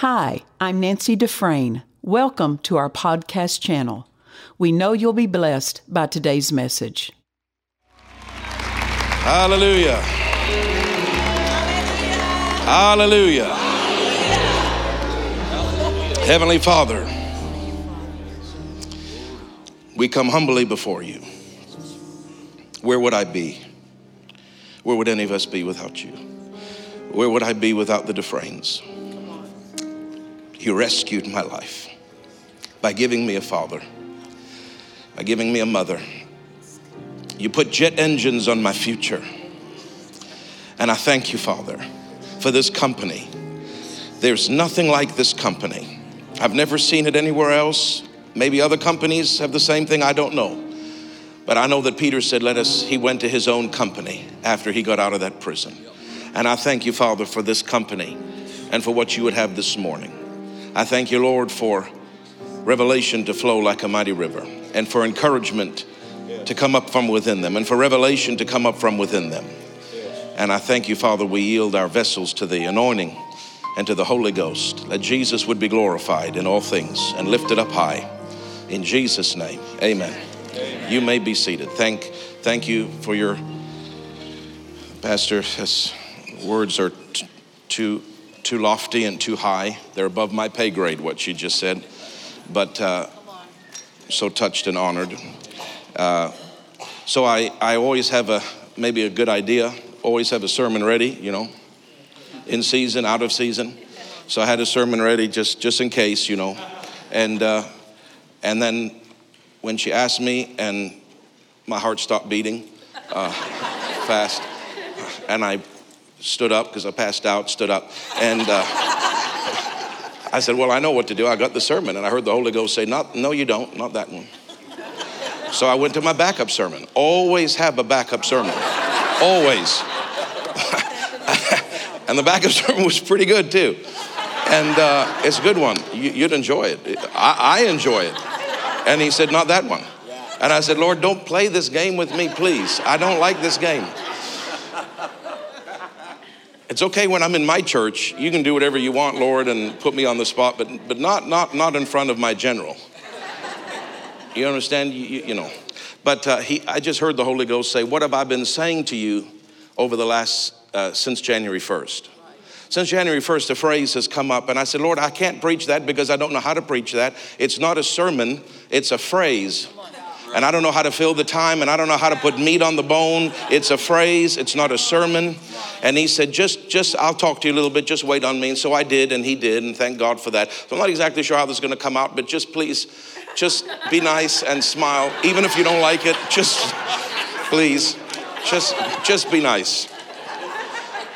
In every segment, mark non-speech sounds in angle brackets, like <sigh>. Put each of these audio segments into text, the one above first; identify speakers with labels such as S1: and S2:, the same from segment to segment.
S1: Hi, I'm Nancy Dufresne. Welcome to our podcast channel. We know you'll be blessed by today's message.
S2: Hallelujah. Hallelujah. Heavenly Father, we come humbly before you. Where would I be? Where would any of us be without you? Where would I be without the Dufresnes? You rescued my life by giving me a father, by giving me a mother. You put jet engines on my future. And I thank you, Father, for this company. There's nothing like this company. I've never seen it anywhere else. Maybe other companies have the same thing, I don't know. But I know that Peter said, Let us, he went to his own company after he got out of that prison. And I thank you, Father, for this company and for what you would have this morning. I thank you, Lord, for revelation to flow like a mighty river and for encouragement to come up from within them and for revelation to come up from within them. And I thank you, Father, we yield our vessels to the anointing and to the Holy Ghost, that Jesus would be glorified in all things and lifted up high. In Jesus' name, amen. amen. You may be seated. Thank, thank you for your, Pastor, his words are t- too, too lofty and too high. They're above my pay grade, what she just said. But uh, so touched and honored. Uh, so I, I always have a, maybe a good idea, always have a sermon ready, you know, in season, out of season. So I had a sermon ready just, just in case, you know. And, uh, and then when she asked me, and my heart stopped beating uh, fast, and I stood up because I passed out, stood up, and uh, I said, Well, I know what to do. I got the sermon, and I heard the Holy Ghost say, not, No, you don't, not that one. So I went to my backup sermon. Always have a backup sermon. Always. <laughs> and the backup sermon was pretty good too. And uh, it's a good one. You, would enjoy it. I, I enjoy it. And he said, Not that one. And I said, Lord, don't play this game with me, please. I don't like this game. It's okay when I'm in my church. You can do whatever you want, Lord, and put me on the spot, but, but not, not, not in front of my general. You understand? You, you know. But uh, he, I just heard the Holy Ghost say, What have I been saying to you over the last, uh, since January 1st? Since January 1st, a phrase has come up, and I said, Lord, I can't preach that because I don't know how to preach that. It's not a sermon, it's a phrase. And I don't know how to fill the time, and I don't know how to put meat on the bone. It's a phrase, it's not a sermon. And he said, just, just, I'll talk to you a little bit, just wait on me. And so I did, and he did, and thank God for that. So I'm not exactly sure how this is to come out, but just please, just be nice and smile. Even if you don't like it, just please, just, just be nice.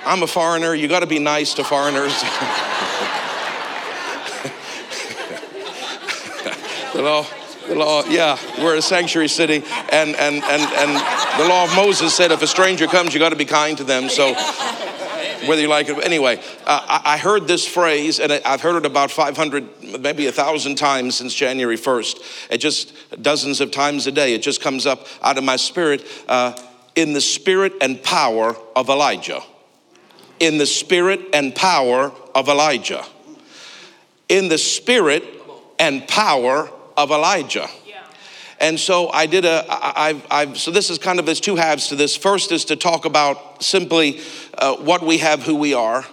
S2: I'm a foreigner. You got to be nice to foreigners. <laughs> the law, the law, yeah, we're a sanctuary city, and and and and the law of Moses said if a stranger comes, you got to be kind to them. So whether you like it. Anyway, uh, I heard this phrase, and I've heard it about 500, maybe a thousand times since January 1st. It just dozens of times a day. It just comes up out of my spirit uh, in the spirit and power of Elijah in the spirit and power of Elijah. In the spirit and power of Elijah. And so I did a, I've, I've, so this is kind of, there's two halves to this. First is to talk about simply uh, what we have, who we are.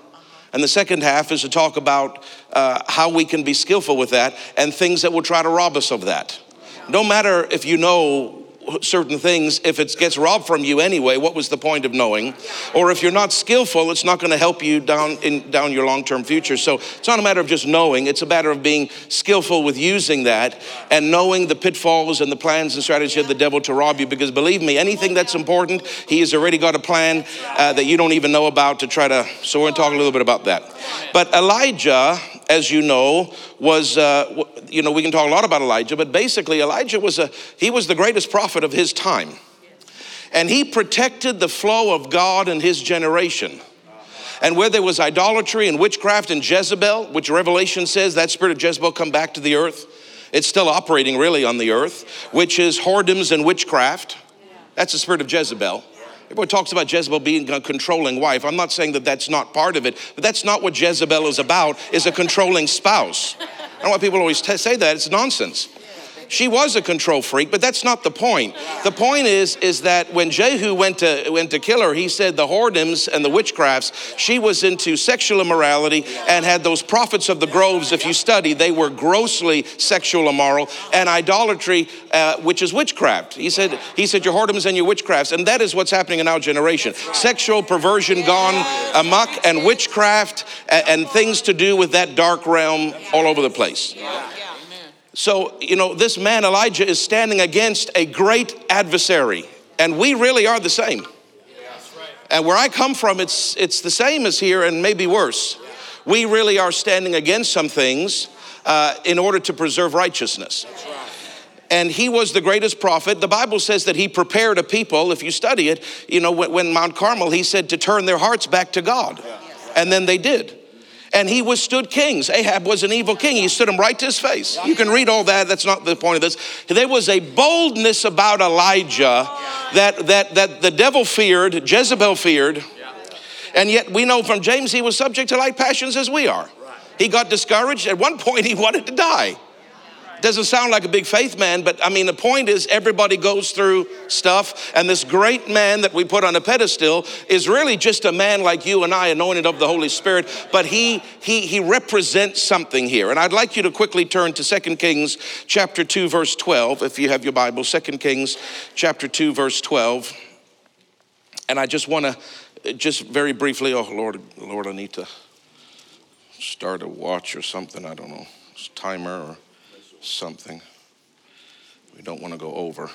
S2: And the second half is to talk about uh, how we can be skillful with that and things that will try to rob us of that. No matter if you know certain things if it gets robbed from you anyway what was the point of knowing? Or if you're not skillful it's not going to help you down in down your long-term future. So it's not a matter of just knowing it's a matter of being skillful with using that and knowing the pitfalls and the plans and strategy of the devil to rob you. Because believe me anything that's important he has already got a plan uh, that you don't even know about to try to so we're going to talk a little bit about that. But elijah as you know, was, uh, you know, we can talk a lot about Elijah, but basically, Elijah was a, he was the greatest prophet of his time. And he protected the flow of God in his generation. And where there was idolatry and witchcraft and Jezebel, which Revelation says that spirit of Jezebel come back to the earth, it's still operating really on the earth, which is whoredoms and witchcraft. That's the spirit of Jezebel Everyone talks about Jezebel being a controlling wife. I'm not saying that that's not part of it, but that's not what Jezebel is about, is a controlling spouse. I don't know why people always t- say that. It's nonsense. She was a control freak, but that's not the point. The point is, is that when Jehu went to, went to kill her, he said the whoredoms and the witchcrafts, she was into sexual immorality and had those prophets of the groves, if you study, they were grossly sexual immoral and idolatry, uh, which is witchcraft. He said, he said, your whoredoms and your witchcrafts. And that is what's happening in our generation. Sexual perversion gone amok and witchcraft and, and things to do with that dark realm all over the place. So, you know, this man Elijah is standing against a great adversary, and we really are the same. And where I come from, it's, it's the same as here and maybe worse. We really are standing against some things uh, in order to preserve righteousness. And he was the greatest prophet. The Bible says that he prepared a people. If you study it, you know, when, when Mount Carmel, he said to turn their hearts back to God. And then they did and he withstood kings. Ahab was an evil king. He stood him right to his face. You can read all that. That's not the point of this. There was a boldness about Elijah that, that, that the devil feared, Jezebel feared. And yet we know from James he was subject to like passions as we are. He got discouraged. At one point, he wanted to die. Doesn't sound like a big faith man, but I mean, the point is everybody goes through stuff, and this great man that we put on a pedestal is really just a man like you and I, anointed of the Holy Spirit, but he he he represents something here. And I'd like you to quickly turn to 2 Kings chapter 2, verse 12, if you have your Bible, 2 Kings chapter 2, verse 12. And I just want to just very briefly, oh Lord, Lord, I need to start a watch or something. I don't know, timer or something. We don't want to go over.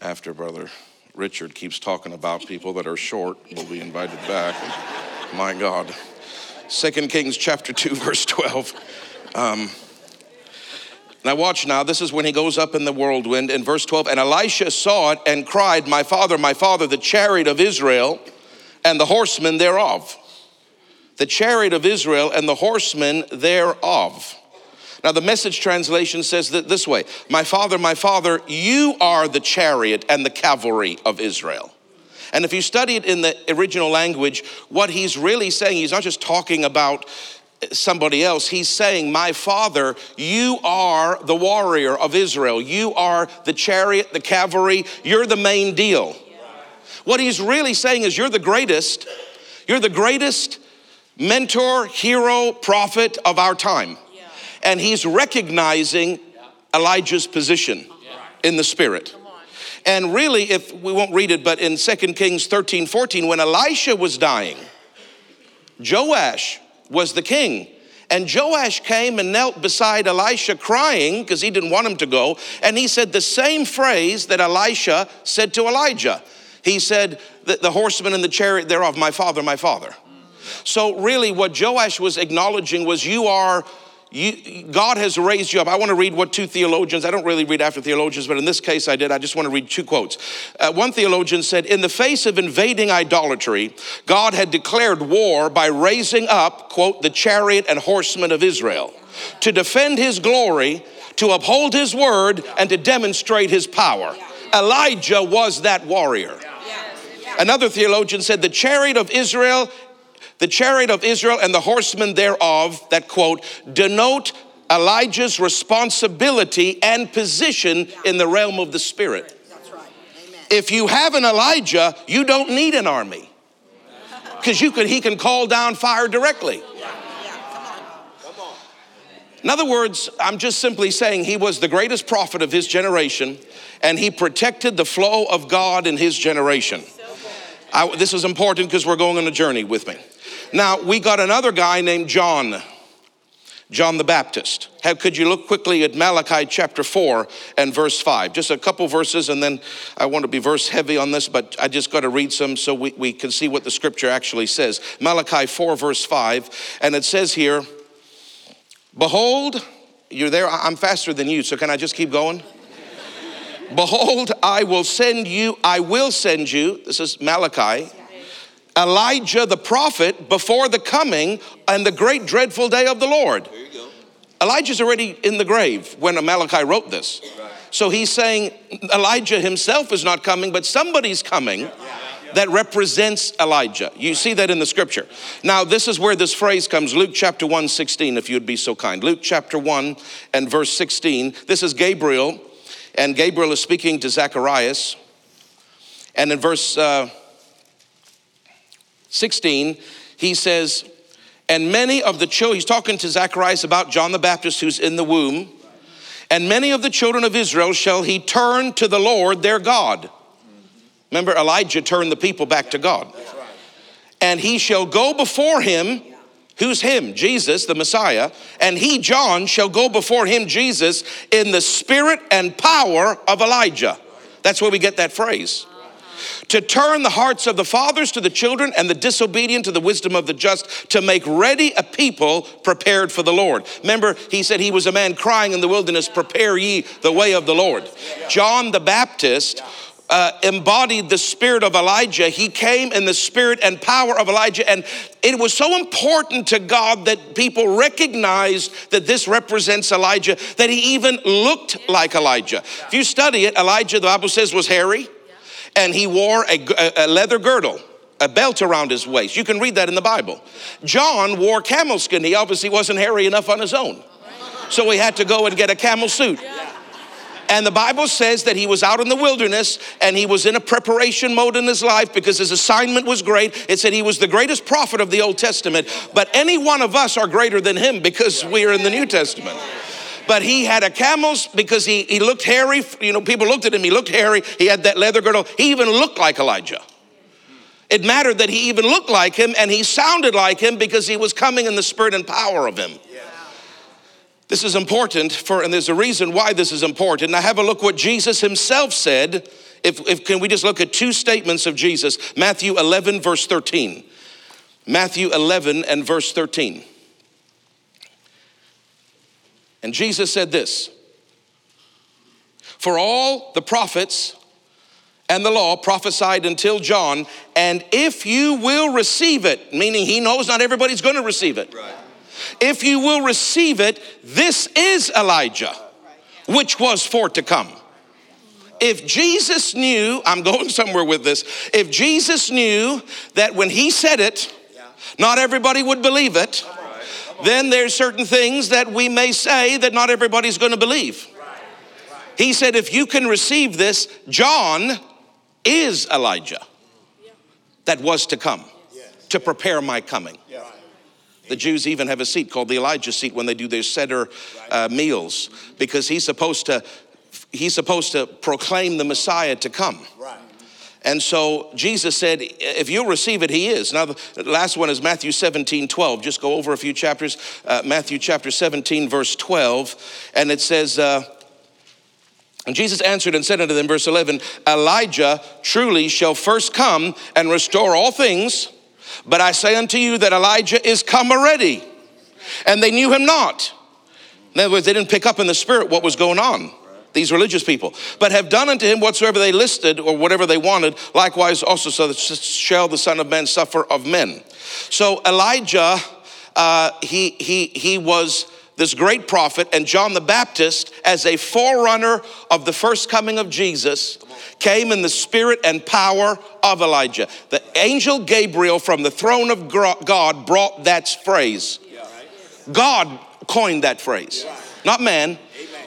S2: After Brother Richard keeps talking about people that are short, we'll be invited back. And, my God. Second Kings chapter 2, <laughs> verse 12. Um, now, watch now. This is when he goes up in the whirlwind in verse 12. And Elisha saw it and cried, My father, my father, the chariot of Israel and the horsemen thereof. The chariot of Israel and the horsemen thereof. Now, the message translation says that this way My father, my father, you are the chariot and the cavalry of Israel. And if you study it in the original language, what he's really saying, he's not just talking about somebody else. He's saying, My father, you are the warrior of Israel. You are the chariot, the cavalry. You're the main deal. What he's really saying is, You're the greatest. You're the greatest mentor, hero, prophet of our time and he's recognizing Elijah's position in the spirit. And really, if we won't read it, but in 2 Kings 13 14, when Elisha was dying, Joash was the king. And Joash came and knelt beside Elisha crying because he didn't want him to go. And he said the same phrase that Elisha said to Elijah. He said, The, the horseman and the chariot thereof, my father, my father. So, really, what Joash was acknowledging was, You are you, God has raised you up. I want to read what two theologians, I don't really read after theologians, but in this case I did. I just want to read two quotes. Uh, one theologian said, In the face of invading idolatry, God had declared war by raising up, quote, the chariot and horsemen of Israel to defend his glory, to uphold his word, and to demonstrate his power. Elijah was that warrior. Another theologian said, The chariot of Israel the chariot of Israel and the horsemen thereof, that quote, denote Elijah's responsibility and position in the realm of the spirit. If you have an Elijah, you don't need an army. Because you can he can call down fire directly. In other words, I'm just simply saying he was the greatest prophet of his generation and he protected the flow of God in his generation. I, this is important because we're going on a journey with me. Now, we got another guy named John, John the Baptist. How could you look quickly at Malachi chapter 4 and verse 5? Just a couple verses, and then I want to be verse heavy on this, but I just got to read some so we, we can see what the scripture actually says. Malachi 4, verse 5, and it says here, Behold, you're there, I'm faster than you, so can I just keep going? Behold, I will send you, I will send you, this is Malachi Elijah the prophet before the coming and the great dreadful day of the Lord. Elijah's already in the grave when Malachi wrote this. So he's saying Elijah himself is not coming, but somebody's coming that represents Elijah. You see that in the scripture. Now, this is where this phrase comes Luke chapter 1, 16, if you'd be so kind. Luke chapter 1 and verse 16. This is Gabriel, and Gabriel is speaking to Zacharias. And in verse uh, 16, he says, And many of the children, he's talking to Zacharias about John the Baptist who's in the womb. And many of the children of Israel shall he turn to the Lord their God. Remember, Elijah turned the people back to God. And he shall go before him. Who's him? Jesus, the Messiah. And he, John, shall go before him, Jesus, in the spirit and power of Elijah. That's where we get that phrase to turn the hearts of the fathers to the children and the disobedient to the wisdom of the just, to make ready a people prepared for the Lord. Remember, he said he was a man crying in the wilderness, Prepare ye the way of the Lord. John the Baptist. Uh, embodied the spirit of Elijah. He came in the spirit and power of Elijah. And it was so important to God that people recognized that this represents Elijah, that he even looked like Elijah. If you study it, Elijah, the Bible says, was hairy and he wore a, a leather girdle a belt around his waist. You can read that in the Bible. John wore camel skin. He obviously wasn't hairy enough on his own. So he had to go and get a camel suit. And the Bible says that he was out in the wilderness and he was in a preparation mode in his life because his assignment was great. It said he was the greatest prophet of the Old Testament, but any one of us are greater than him because we are in the New Testament but he had a camel's because he, he looked hairy. You know, people looked at him, he looked hairy. He had that leather girdle. He even looked like Elijah. It mattered that he even looked like him and he sounded like him because he was coming in the spirit and power of him. This is important for, and there's a reason why this is important. Now have a look what Jesus himself said. If, if can we just look at two statements of Jesus? Matthew 11, verse 13. Matthew 11 and verse 13. And Jesus said this For all the prophets and the law prophesied until John, and if you will receive it, meaning he knows not everybody's going to receive it. Right. If you will receive it, this is Elijah, which was for to come. If Jesus knew, I'm going somewhere with this, if Jesus knew that when he said it, not everybody would believe it, then there's certain things that we may say that not everybody's going to believe. He said, if you can receive this, John is Elijah that was to come to prepare my coming. The Jews even have a seat called the Elijah seat when they do their Seder uh, meals because he's supposed to he's supposed to proclaim the Messiah to come. Right. And so Jesus said, if you'll receive it, he is. Now, the last one is Matthew 17, 12. Just go over a few chapters. Uh, Matthew chapter 17, verse 12. And it says, uh, and Jesus answered and said unto them, verse 11, Elijah truly shall first come and restore all things. But I say unto you that Elijah is come already, and they knew him not. In other words, they didn't pick up in the spirit what was going on these religious people, but have done unto him whatsoever they listed or whatever they wanted, likewise also so that shall the Son of Man suffer of men. So Elijah, uh, he, he, he was this great prophet, and John the Baptist, as a forerunner of the first coming of Jesus, came in the spirit and power of Elijah. The angel Gabriel from the throne of God brought that phrase. God coined that phrase, not man.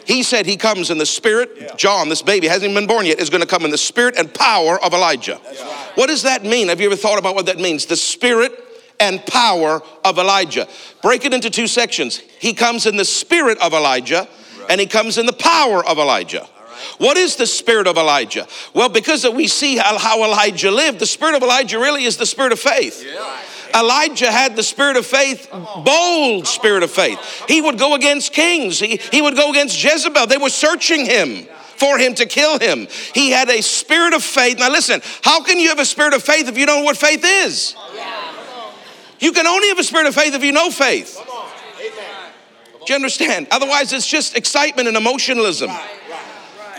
S2: He said he comes in the spirit. Yeah. John, this baby hasn't even been born yet, is going to come in the spirit and power of Elijah. Right. What does that mean? Have you ever thought about what that means? The spirit and power of Elijah. Break it into two sections. He comes in the spirit of Elijah right. and he comes in the power of Elijah. What is the spirit of Elijah? Well, because we see how, Elijah lived, the spirit of Elijah really is the spirit of faith. Yeah. Elijah had the spirit of faith, bold spirit of faith. He would go against kings, he, he would go against Jezebel. They were searching him for him to kill him. He had a spirit of faith. Now, listen, how can you have a spirit of faith if you don't know what faith is? You can only have a spirit of faith if you know faith. Do you understand? Otherwise, it's just excitement and emotionalism.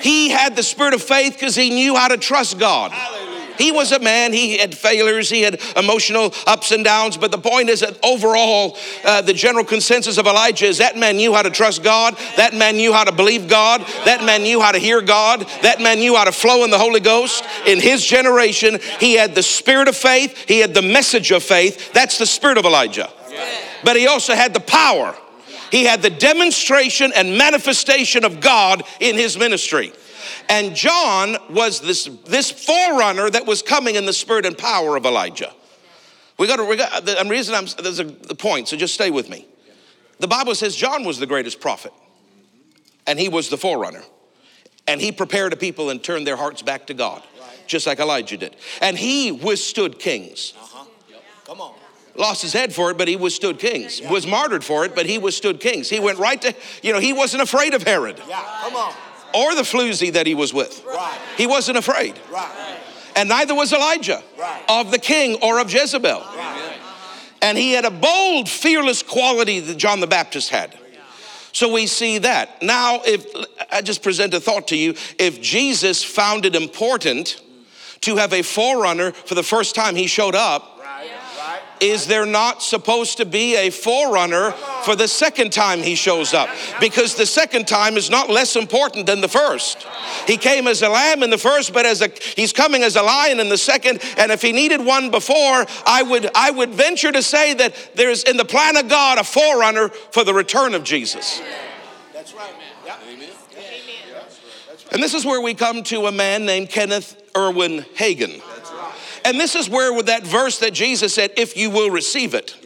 S2: He had the spirit of faith because he knew how to trust God. He was a man, he had failures, he had emotional ups and downs, but the point is that overall, uh, the general consensus of Elijah is that man knew how to trust God, that man knew how to believe God, that man knew how to hear God, that man knew how to flow in the Holy Ghost. In his generation, he had the spirit of faith, he had the message of faith. That's the spirit of Elijah. But he also had the power. He had the demonstration and manifestation of God in his ministry. And John was this, this forerunner that was coming in the spirit and power of Elijah. We got to, we got, the reason I'm, there's a the point, so just stay with me. The Bible says John was the greatest prophet, and he was the forerunner. And he prepared a people and turned their hearts back to God, just like Elijah did. And he withstood kings. Come on lost his head for it, but he withstood kings. Was martyred for it, but he withstood kings. He went right to, you know, he wasn't afraid of Herod. Yeah, come on. Or the floozy that he was with. Right. He wasn't afraid. Right. And neither was Elijah right. of the king or of Jezebel. And he had a bold, fearless quality that John the Baptist had. So we see that. Now, if I just present a thought to you, if Jesus found it important to have a forerunner for the first time he showed up, is there not supposed to be a forerunner for the second time he shows up? Because the second time is not less important than the first. He came as a lamb in the first, but as a he's coming as a lion in the second. And if he needed one before, I would I would venture to say that there's in the plan of God a forerunner for the return of Jesus. That's right. Yeah. Amen. And this is where we come to a man named Kenneth Erwin Hagin. And this is where with that verse that Jesus said, if you will receive it.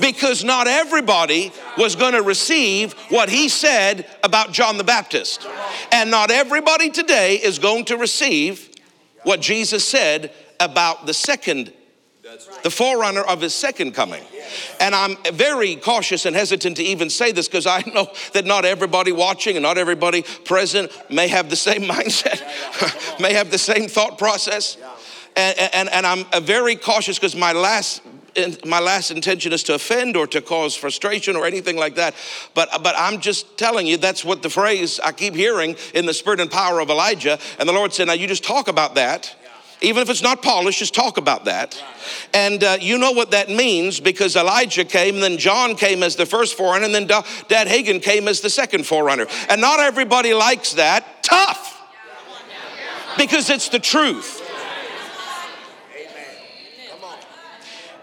S2: Because not everybody was going to receive what he said about John the Baptist. And not everybody today is going to receive what Jesus said about the second the forerunner of his second coming. And I'm very cautious and hesitant to even say this because I know that not everybody watching and not everybody present may have the same <laughs> mindset, may have the same thought process and, and, and I'm uh, very cautious because my last my last intention is to offend or to cause frustration or anything like that. But, but I'm just telling you, that's what the phrase I keep hearing in the spirit and power of Elijah. And the Lord said, Now you just talk about that. Even if it's not polished, just talk about that. And uh, you know what that means because Elijah came, then John came as the first forerunner, and then Dad Hagin came as the second forerunner. And not everybody likes that. Tough. Because it's the truth.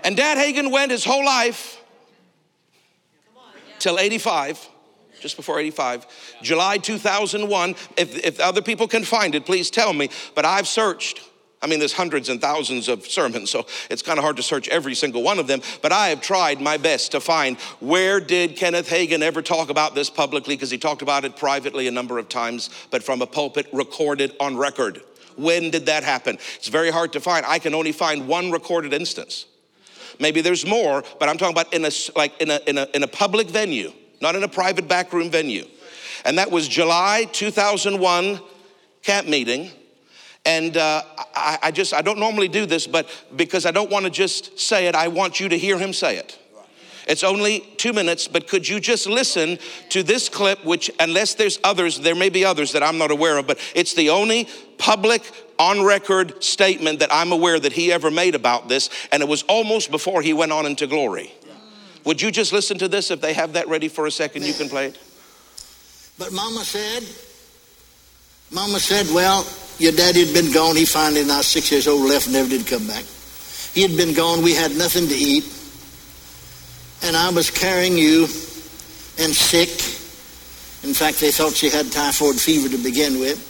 S2: And Dad Hagin went his whole life till 85, just before 85, July 2001. If, if other people can find it, please tell me. But I've searched. I mean, there's hundreds and thousands of sermons, so it's kind of hard to search every single one of them. But I have tried my best to find where did Kenneth Hagin ever talk about this publicly, because he talked about it privately a number of times, but from a pulpit recorded on record. When did that happen? It's very hard to find. I can only find one recorded instance. Maybe there's more, but I'm talking about in a, like in a, in a, in a public venue, not in a private backroom venue. And that was July 2001 camp meeting. And uh, I, I just, I don't normally do this, but because I don't want to just say it, I want you to hear him say it. It's only two minutes, but could you just listen to this clip, which, unless there's others, there may be others that I'm not aware of, but it's the only public on record statement that I'm aware that he ever made about this, and it was almost before he went on into glory. Would you just listen to this? If they have that ready for a second, you can play it.
S3: But Mama said, Mama said, well, your daddy had been gone. He finally, now six years old, left never did come back. He had been gone. We had nothing to eat and I was carrying you and sick. In fact, they thought she had typhoid fever to begin with.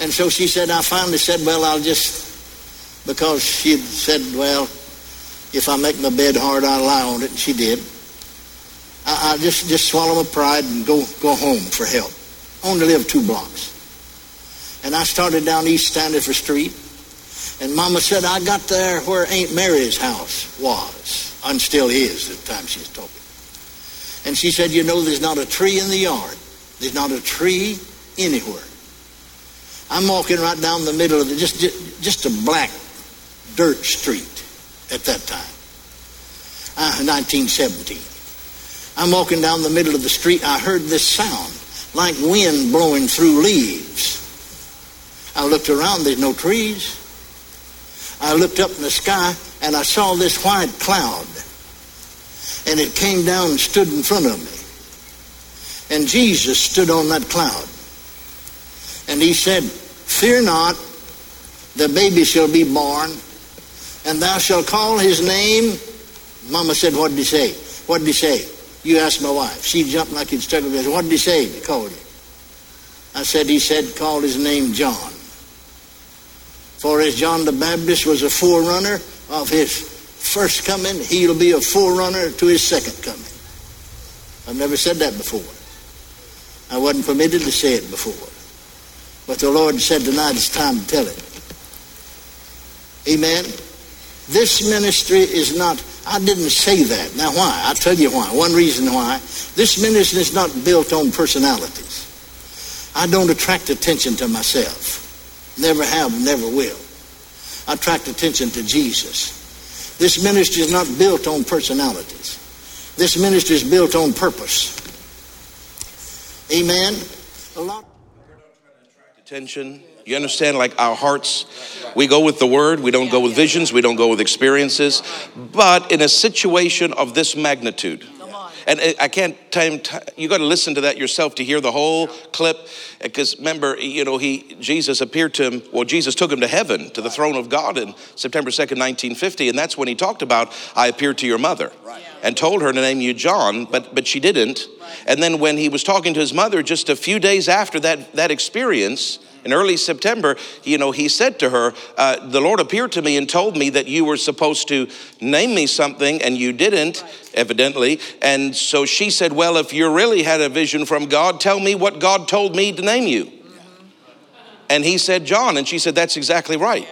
S3: And so she said, I finally said, well, I'll just, because she said, well, if I make my bed hard, I'll lie on it. And she did. I, I just, just swallow my pride and go, go home for help. Only live two blocks. And I started down East Standifer Street. And Mama said, I got there where Aunt Mary's house was and still is at the time she's talking. And she said, you know, there's not a tree in the yard. There's not a tree anywhere. I'm walking right down the middle of the, just, just, just a black dirt street at that time, uh, 1917. I'm walking down the middle of the street. I heard this sound like wind blowing through leaves. I looked around. There's no trees. I looked up in the sky and I saw this white cloud. And it came down and stood in front of me. And Jesus stood on that cloud. And he said, Fear not, the baby shall be born, and thou shalt call his name. Mama said, What did he say? What did he say? You asked my wife. She jumped like he'd struck her. What did he say? He called him. I said, He said, called his name John. For as John the Baptist was a forerunner of his first coming, he'll be a forerunner to his second coming. I've never said that before. I wasn't permitted to say it before. But the Lord said tonight it's time to tell it. Amen. This ministry is not, I didn't say that. Now why? I'll tell you why. One reason why. This ministry is not built on personalities. I don't attract attention to myself. Never have, never will. Attract attention to Jesus. This ministry is not built on personalities. This ministry is built on purpose. Amen. A lot
S2: attention. You understand? Like our hearts, we go with the word, we don't go with visions, we don't go with experiences. But in a situation of this magnitude, and I can't time, you got to listen to that yourself to hear the whole clip. Because remember, you know, he Jesus appeared to him. Well, Jesus took him to heaven, to the throne of God, in September second, nineteen fifty, and that's when he talked about, "I appeared to your mother," and told her to name you John, but but she didn't. And then when he was talking to his mother, just a few days after that that experience, in early September, you know, he said to her, uh, The Lord appeared to me and told me that you were supposed to name me something and you didn't, evidently. And so she said, Well, if you really had a vision from God, tell me what God told me to name you. And he said, John. And she said, That's exactly right.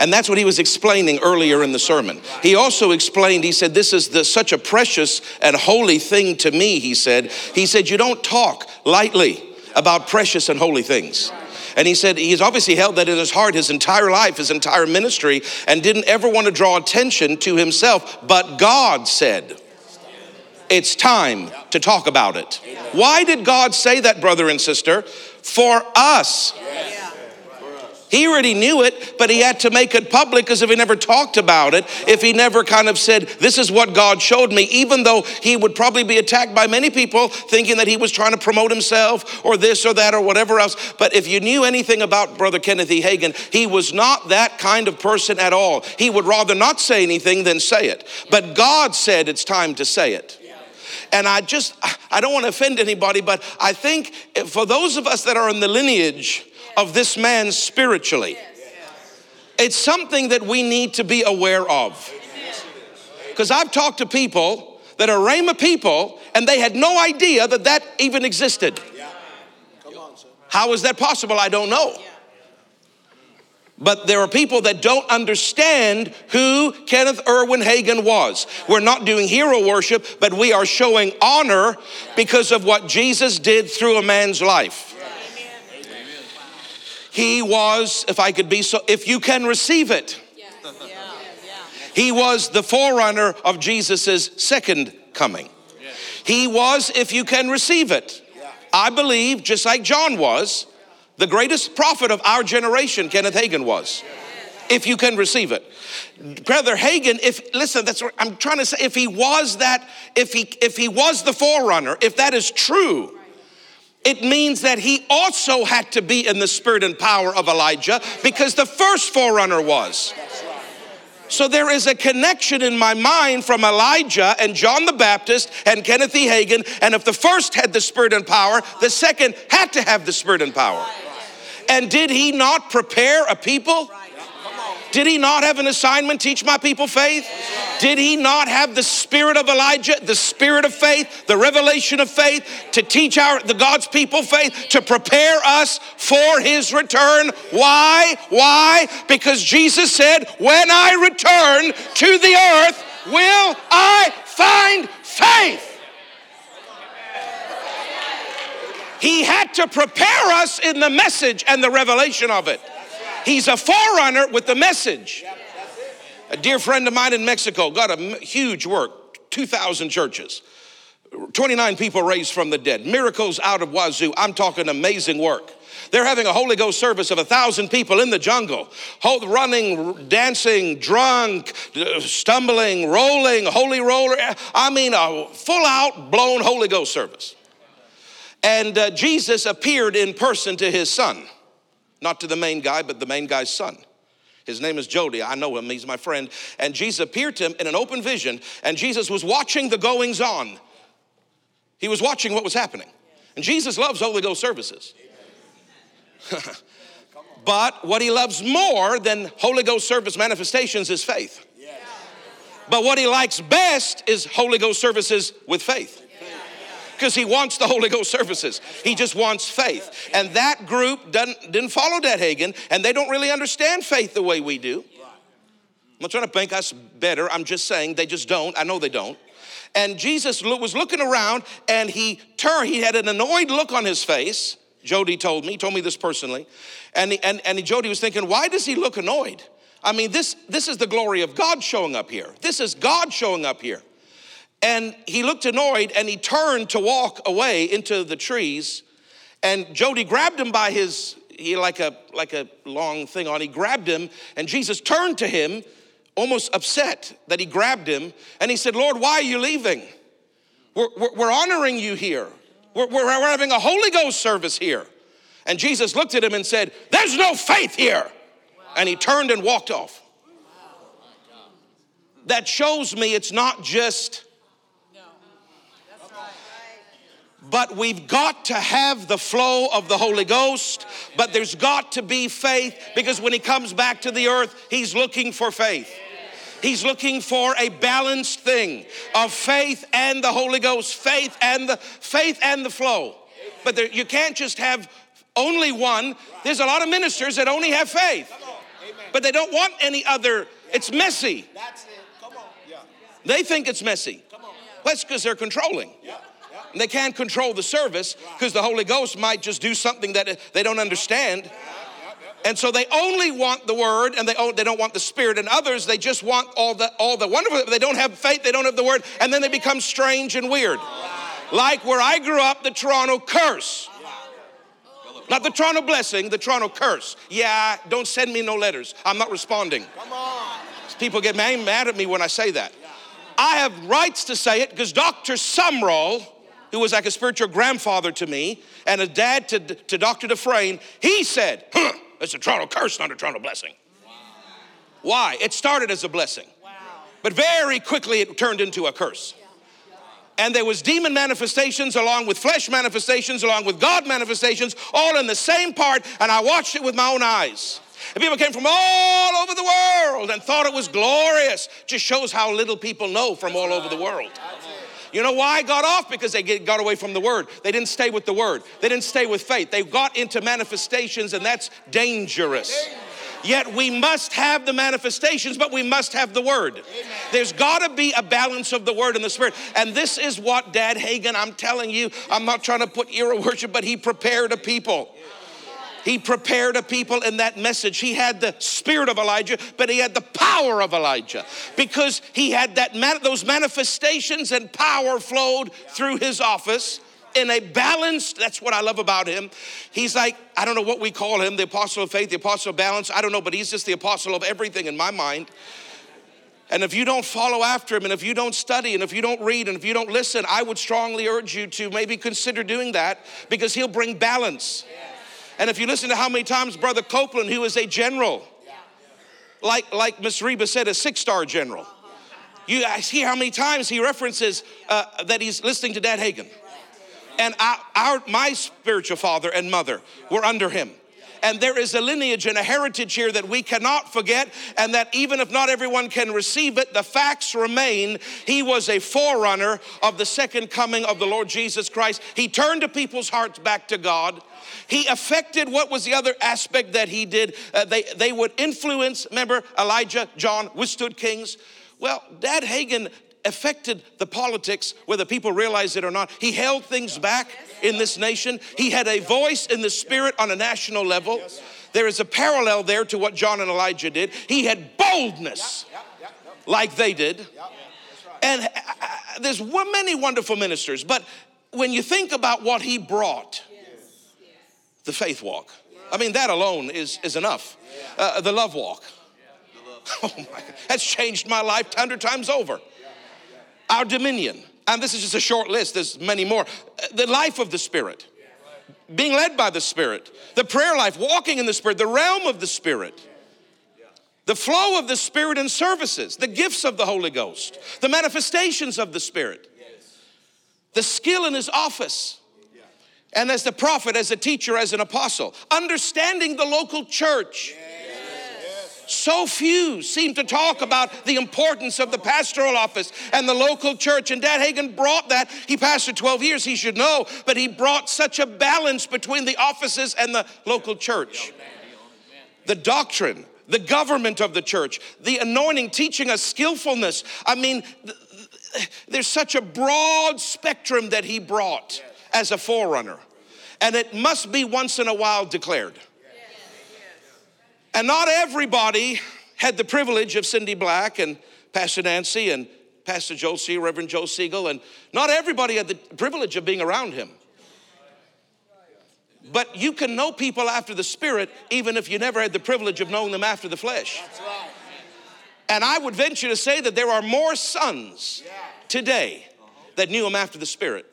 S2: And that's what he was explaining earlier in the sermon. He also explained, he said, This is the, such a precious and holy thing to me, he said. He said, You don't talk lightly about precious and holy things. And he said he's obviously held that in his heart his entire life, his entire ministry, and didn't ever want to draw attention to himself. But God said, It's time to talk about it. Why did God say that, brother and sister? For us. He already knew it, but he had to make it public because if he never talked about it, if he never kind of said, This is what God showed me, even though he would probably be attacked by many people thinking that he was trying to promote himself or this or that or whatever else. But if you knew anything about Brother Kenneth E. Hagin, he was not that kind of person at all. He would rather not say anything than say it. But God said it's time to say it. And I just, I don't want to offend anybody, but I think for those of us that are in the lineage, of this man spiritually. It's something that we need to be aware of. Because I've talked to people that are Rhema people and they had no idea that that even existed. How is that possible? I don't know. But there are people that don't understand who Kenneth Erwin Hagin was. We're not doing hero worship, but we are showing honor because of what Jesus did through a man's life. He was, if I could be so, if you can receive it. He was the forerunner of Jesus' second coming. He was, if you can receive it. I believe, just like John was, the greatest prophet of our generation, Kenneth Hagin was. If you can receive it. Brother Hagin, if listen, that's what I'm trying to say. If he was that, if he if he was the forerunner, if that is true, it means that he also had to be in the spirit and power of Elijah because the first forerunner was. So there is a connection in my mind from Elijah and John the Baptist and Kenneth E. Hagin. And if the first had the spirit and power, the second had to have the spirit and power. And did he not prepare a people? Did he not have an assignment, teach my people faith? Did he not have the spirit of Elijah, the spirit of faith, the revelation of faith to teach our the God's people faith, to prepare us for his return? Why? Why? Because Jesus said, When I return to the earth, will I find faith? He had to prepare us in the message and the revelation of it. He's a forerunner with the message. A dear friend of mine in Mexico got a huge work, 2,000 churches, 29 people raised from the dead, miracles out of wazoo. I'm talking amazing work. They're having a Holy Ghost service of a thousand people in the jungle, running, dancing, drunk, stumbling, rolling, holy roller. I mean, a full out blown Holy Ghost service. And uh, Jesus appeared in person to his son, not to the main guy, but the main guy's son. His name is Jody. I know him, he's my friend. And Jesus appeared to him in an open vision, and Jesus was watching the goings on. He was watching what was happening. And Jesus loves Holy Ghost services. <laughs> but what he loves more than Holy Ghost service manifestations is faith. But what he likes best is Holy Ghost services with faith. Because he wants the Holy Ghost services. He just wants faith. And that group didn't, didn't follow Dad Hagin, and they don't really understand faith the way we do. I'm not trying to make us better. I'm just saying they just don't. I know they don't. And Jesus was looking around and he turned, he had an annoyed look on his face. Jody told me, told me this personally. And, he, and, and Jody was thinking, why does he look annoyed? I mean, this, this is the glory of God showing up here. This is God showing up here. And he looked annoyed and he turned to walk away into the trees. And Jody grabbed him by his, he like a, like a long thing on, he grabbed him and Jesus turned to him almost upset that he grabbed him and he said, Lord, why are you leaving? We're, we're, we're honoring you here. We're, we're, we're having a Holy Ghost service here. And Jesus looked at him and said, There's no faith here. And he turned and walked off. That shows me it's not just but we've got to have the flow of the Holy Ghost, but there's got to be faith because when He comes back to the earth, He's looking for faith. He's looking for a balanced thing of faith and the Holy Ghost, faith and the faith and the flow. But there, you can't just have only one. There's a lot of ministers that only have faith, but they don't want any other. It's messy. They think it's messy. That's because they're controlling. They can't control the service because the Holy Ghost might just do something that they don't understand. And so they only want the word and they, they don't want the spirit. And others, they just want all the, all the wonderful, they don't have faith, they don't have the word, and then they become strange and weird. Like where I grew up, the Toronto curse. Not the Toronto blessing, the Toronto curse. Yeah, don't send me no letters. I'm not responding. People get mad at me when I say that. I have rights to say it because Dr. Sumrall, who was like a spiritual grandfather to me and a dad to, to Dr. Dufresne, he said, huh, it's a Toronto curse, not a Toronto blessing. Wow. Why? It started as a blessing. Wow. But very quickly it turned into a curse. And there was demon manifestations along with flesh manifestations, along with God manifestations, all in the same part, and I watched it with my own eyes. And people came from all over the world and thought it was glorious. Just shows how little people know from all over the world. You know why I got off? Because they got away from the word. They didn't stay with the word. They didn't stay with faith. They got into manifestations, and that's dangerous. Yet we must have the manifestations, but we must have the word. Amen. There's got to be a balance of the word and the spirit. And this is what Dad Hagin, I'm telling you, I'm not trying to put era worship, but he prepared a people. He prepared a people in that message. He had the spirit of Elijah, but he had the power of Elijah because he had that those manifestations and power flowed through his office in a balanced that's what i love about him he's like i don't know what we call him the apostle of faith the apostle of balance i don't know but he's just the apostle of everything in my mind and if you don't follow after him, and if you don't study, and if you don't read, and if you don't listen, I would strongly urge you to maybe consider doing that because he'll bring balance. And if you listen to how many times Brother Copeland, who is a general, like, like Miss Reba said, a six star general, you see how many times he references uh, that he's listening to Dad Hagin. And our, our, my spiritual father and mother were under him. And there is a lineage and a heritage here that we cannot forget, and that even if not everyone can receive it, the facts remain. He was a forerunner of the second coming of the Lord Jesus Christ. He turned the people's hearts back to God. He affected what was the other aspect that he did? Uh, they, they would influence, remember, Elijah, John withstood kings. Well, Dad Hagin affected the politics, whether people realize it or not. He held things back in this nation. He had a voice in the spirit on a national level. There is a parallel there to what John and Elijah did. He had boldness like they did. And uh, uh, there's many wonderful ministers, but when you think about what he brought, the faith walk. I mean, that alone is, is enough. Uh, the love walk. <laughs> Oh my God. That's changed my life 100 times over. Our dominion. And this is just a short list, there's many more. The life of the Spirit, being led by the Spirit, the prayer life, walking in the Spirit, the realm of the Spirit, the flow of the Spirit in services, the gifts of the Holy Ghost, the manifestations of the Spirit, the skill in His office. And as the prophet, as a teacher, as an apostle, understanding the local church. So few seem to talk about the importance of the pastoral office and the local church. And Dad Hagin brought that. He pastored 12 years, he should know, but he brought such a balance between the offices and the local church. The doctrine, the government of the church, the anointing, teaching us skillfulness. I mean, there's such a broad spectrum that he brought as a forerunner. And it must be once in a while declared. And not everybody had the privilege of Cindy Black and Pastor Nancy and Pastor Joe C., Reverend Joe Siegel, and not everybody had the privilege of being around him. But you can know people after the Spirit even if you never had the privilege of knowing them after the flesh. And I would venture to say that there are more sons today that knew him after the Spirit,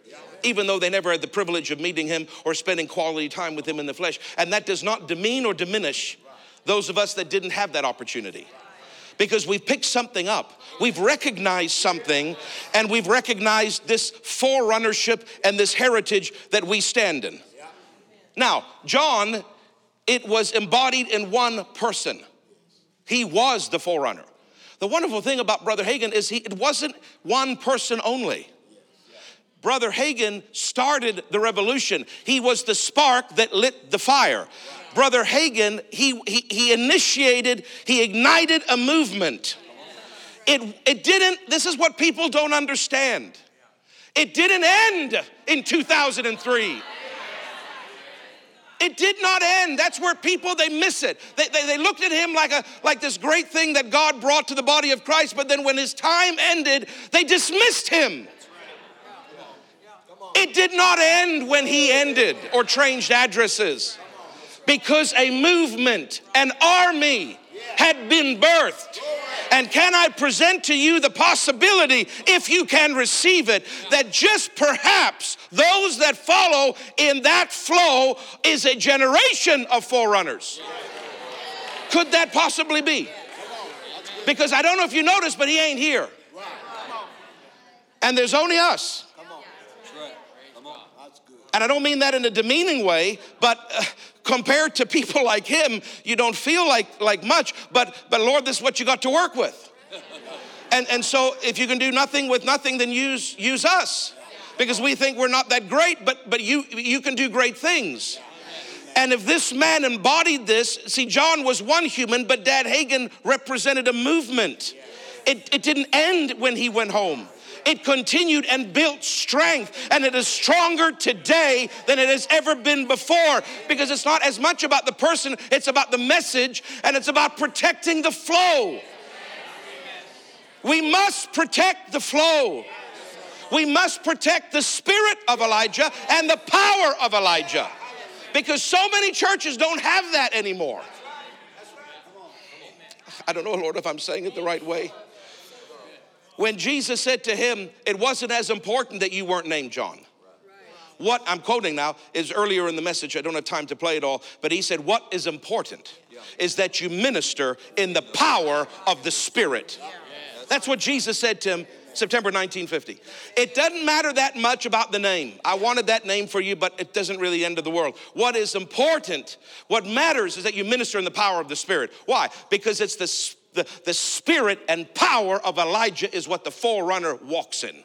S2: even though they never had the privilege of meeting him or spending quality time with him in the flesh. And that does not demean or diminish those of us that didn't have that opportunity. Because we've picked something up. We've recognized something and we've recognized this forerunnership and this heritage that we stand in. Now, John, it was embodied in one person. He was the forerunner. The wonderful thing about Brother Hagin is he, it wasn't one person only. Brother Hagin started the revolution. He was the spark that lit the fire. Brother Hagin, he, he, he initiated, he ignited a movement. It, it didn't, this is what people don't understand. It didn't end in 2003. It did not end. That's where people they miss it. They, they, they, looked at him like a like this great thing that God brought to the body of Christ, but then when his time ended, they dismissed him. It did not end when he ended or changed addresses because a movement, an army had been birthed. And can I present to you the possibility, if you can receive it, that just perhaps those that follow in that flow is a generation of forerunners? Could that possibly be? Because I don't know if you noticed, but he ain't here. And there's only us. And I don't mean that in a demeaning way, but uh, compared to people <laughs> like him, you don't feel like, like much, but, but Lord, this is what you got to work with. And, and so if you can do nothing with nothing, then use, use us. Because we think we're not that great, but, but you, you can do great things. And if this man embodied this, see, John was one human, but Dad Hagin represented a movement. It, it didn't end when he went home it continued and built strength. And it is stronger today than it has ever been before because it's not as much about the person, it's about the message and it's about protecting the flow. We must protect the flow. We must protect the spirit of Elijah and the power of Elijah because so many churches don't have that anymore. I don't know, Lord, if I'm saying it the right way when Jesus said to him, It wasn't as important that you weren't named John. What I'm quoting now is earlier in the message, I don't have time to play it all, but he said, What is important is that you minister in the power of the Spirit. That's what Jesus said to him September 1950. It doesn't matter that much about the name. I wanted that name for you, but it doesn't really end of the world. What is important, what matters is that you minister in the power of the Spirit. Why? Because it's the the, the spirit and power of Elijah is what the forerunner walks in.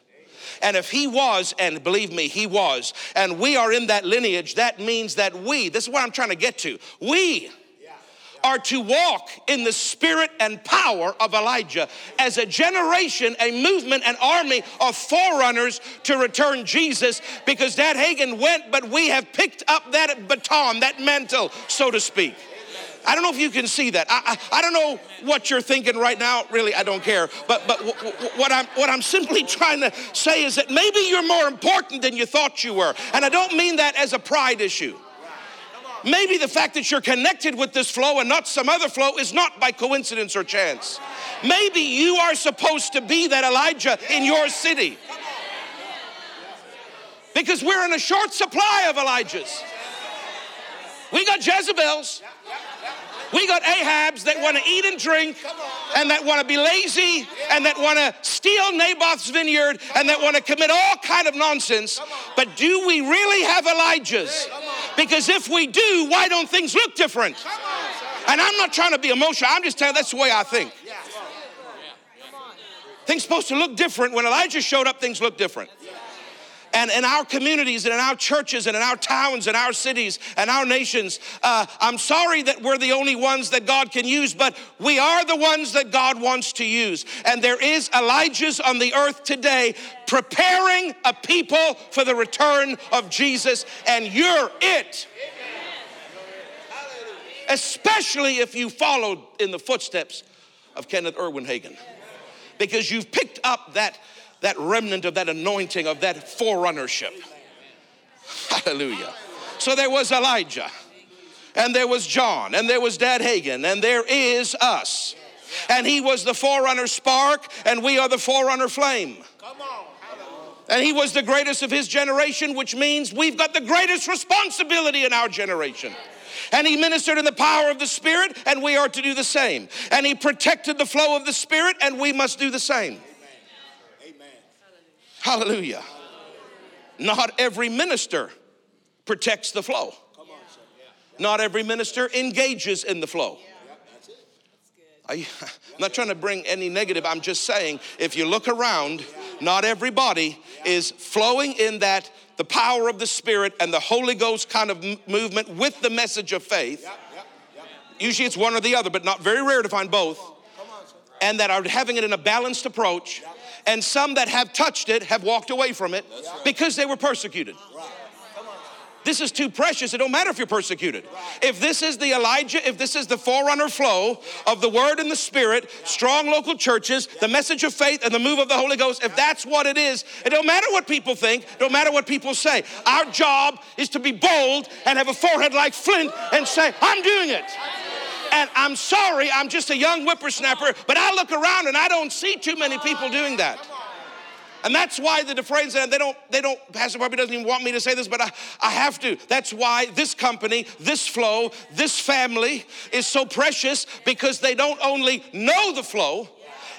S2: And if he was, and believe me, he was, and we are in that lineage, that means that we, this is what I'm trying to get to, we are to walk in the spirit and power of Elijah as a generation, a movement, an army of forerunners to return Jesus because Dad Hagin went, but we have picked up that baton, that mantle, so to speak. I don't know if you can see that. I, I, I, don't know what you're thinking right now. Really, I don't care. But, but w- w- what, I'm, what I'm <laughs> simply trying to say is that maybe you're more important than you thought you were. And I don't mean that as a pride issue. Maybe the fact that you're connected with this flow and not some other flow is not by coincidence or chance. Maybe you are supposed to be that Elijah in your city. Because we're in a short supply of Elijahs. We got Jezebels. We got Ahabs that want to eat and drink and that want to be lazy and that want to steal Naboth's vineyard and that want to commit all kind of nonsense. But do we really have Elijahs? Because if we do, why don't things look different? And I'm not trying to be emotional. I'm just telling you that's the way I think. Things supposed to look different. When Elijah showed up, things looked different and in our communities and in our churches and in our towns and our cities and our nations. Uh, I'm sorry that we're the only ones that God can use, but we are the ones that God wants to use. And there is Elijah's on the earth today preparing a people for the return of Jesus, and you're it. Especially if you followed in the footsteps of Kenneth Erwin Hagin. Because you've picked up that that remnant of that anointing, of that forerunnership. Hallelujah. So there was Elijah, and there was John, and there was Dad Hagin, and there is us. And he was the forerunner spark, and we are the forerunner flame. And he was the greatest of his generation, which means we've got the greatest responsibility in our generation. And he ministered in the power of the Spirit, and we are to do the same. And he protected the flow of the Spirit, and we must do the same. Hallelujah. Not every minister protects the flow. Not every minister engages in the flow. <laughs> I, am not trying to bring any negative. I'm just saying, if you look around, not everybody is flowing in that the power of the Spirit and the Holy Ghost kind of movement with the message of faith. Usually it's one or the other, but not very rare to find both. And that are having it in a balanced approach and some that have touched it have walked away from it because they were persecuted. This is too precious. It don't matter if you're persecuted. If this is the Elijah, if this is the forerunner flow of the word and the spirit, strong local churches, the message of faith and the move of the Holy Ghost, if that's what it is, it don't matter what people think, it don't matter what people say. Our job is to be bold and have a forehead like flint and say, I'm doing it. And I'm sorry, I'm just a young whippersnapper, but I look around and I don't see too many people doing that. And that's why the Dufresnes, they don't, they don't, Pastor Barbie doesn't even want me to say this, but I, I have to. That's why this company, this flow, this family is so precious because they don't only know the flow,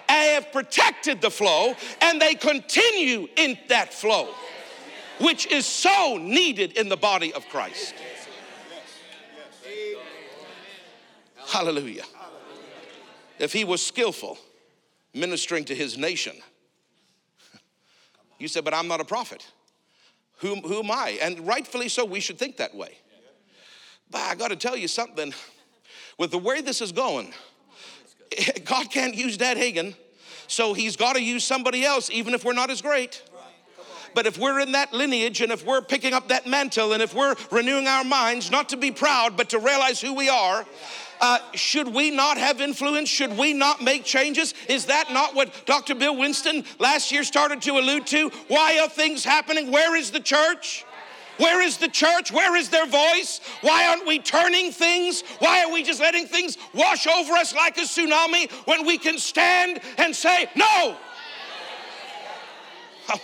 S2: they have protected the flow, and they continue in that flow, which is so needed in the body of Christ. Hallelujah. If he was skillful ministering to his nation, you said, but I'm not a prophet. Who, who am I? And rightfully so, we should think that way. But I got to tell you something. With the way this is going, <laughs> God can't use Dad Hagin, so he's got to use somebody else, even if we're not as great. But if we're in that lineage and if we're picking up that mantle and if we're renewing our minds, not to be proud, but to realize who we are, uh, should we not have influence? Should we not make changes? Is that not what Dr. Bill Winston last year started to allude to? Why are things happening? Where is the church? Where is the church? Where is their voice? Why aren't we turning things? Why are we just letting things wash over us like a tsunami when we can stand and say, No? <laughs>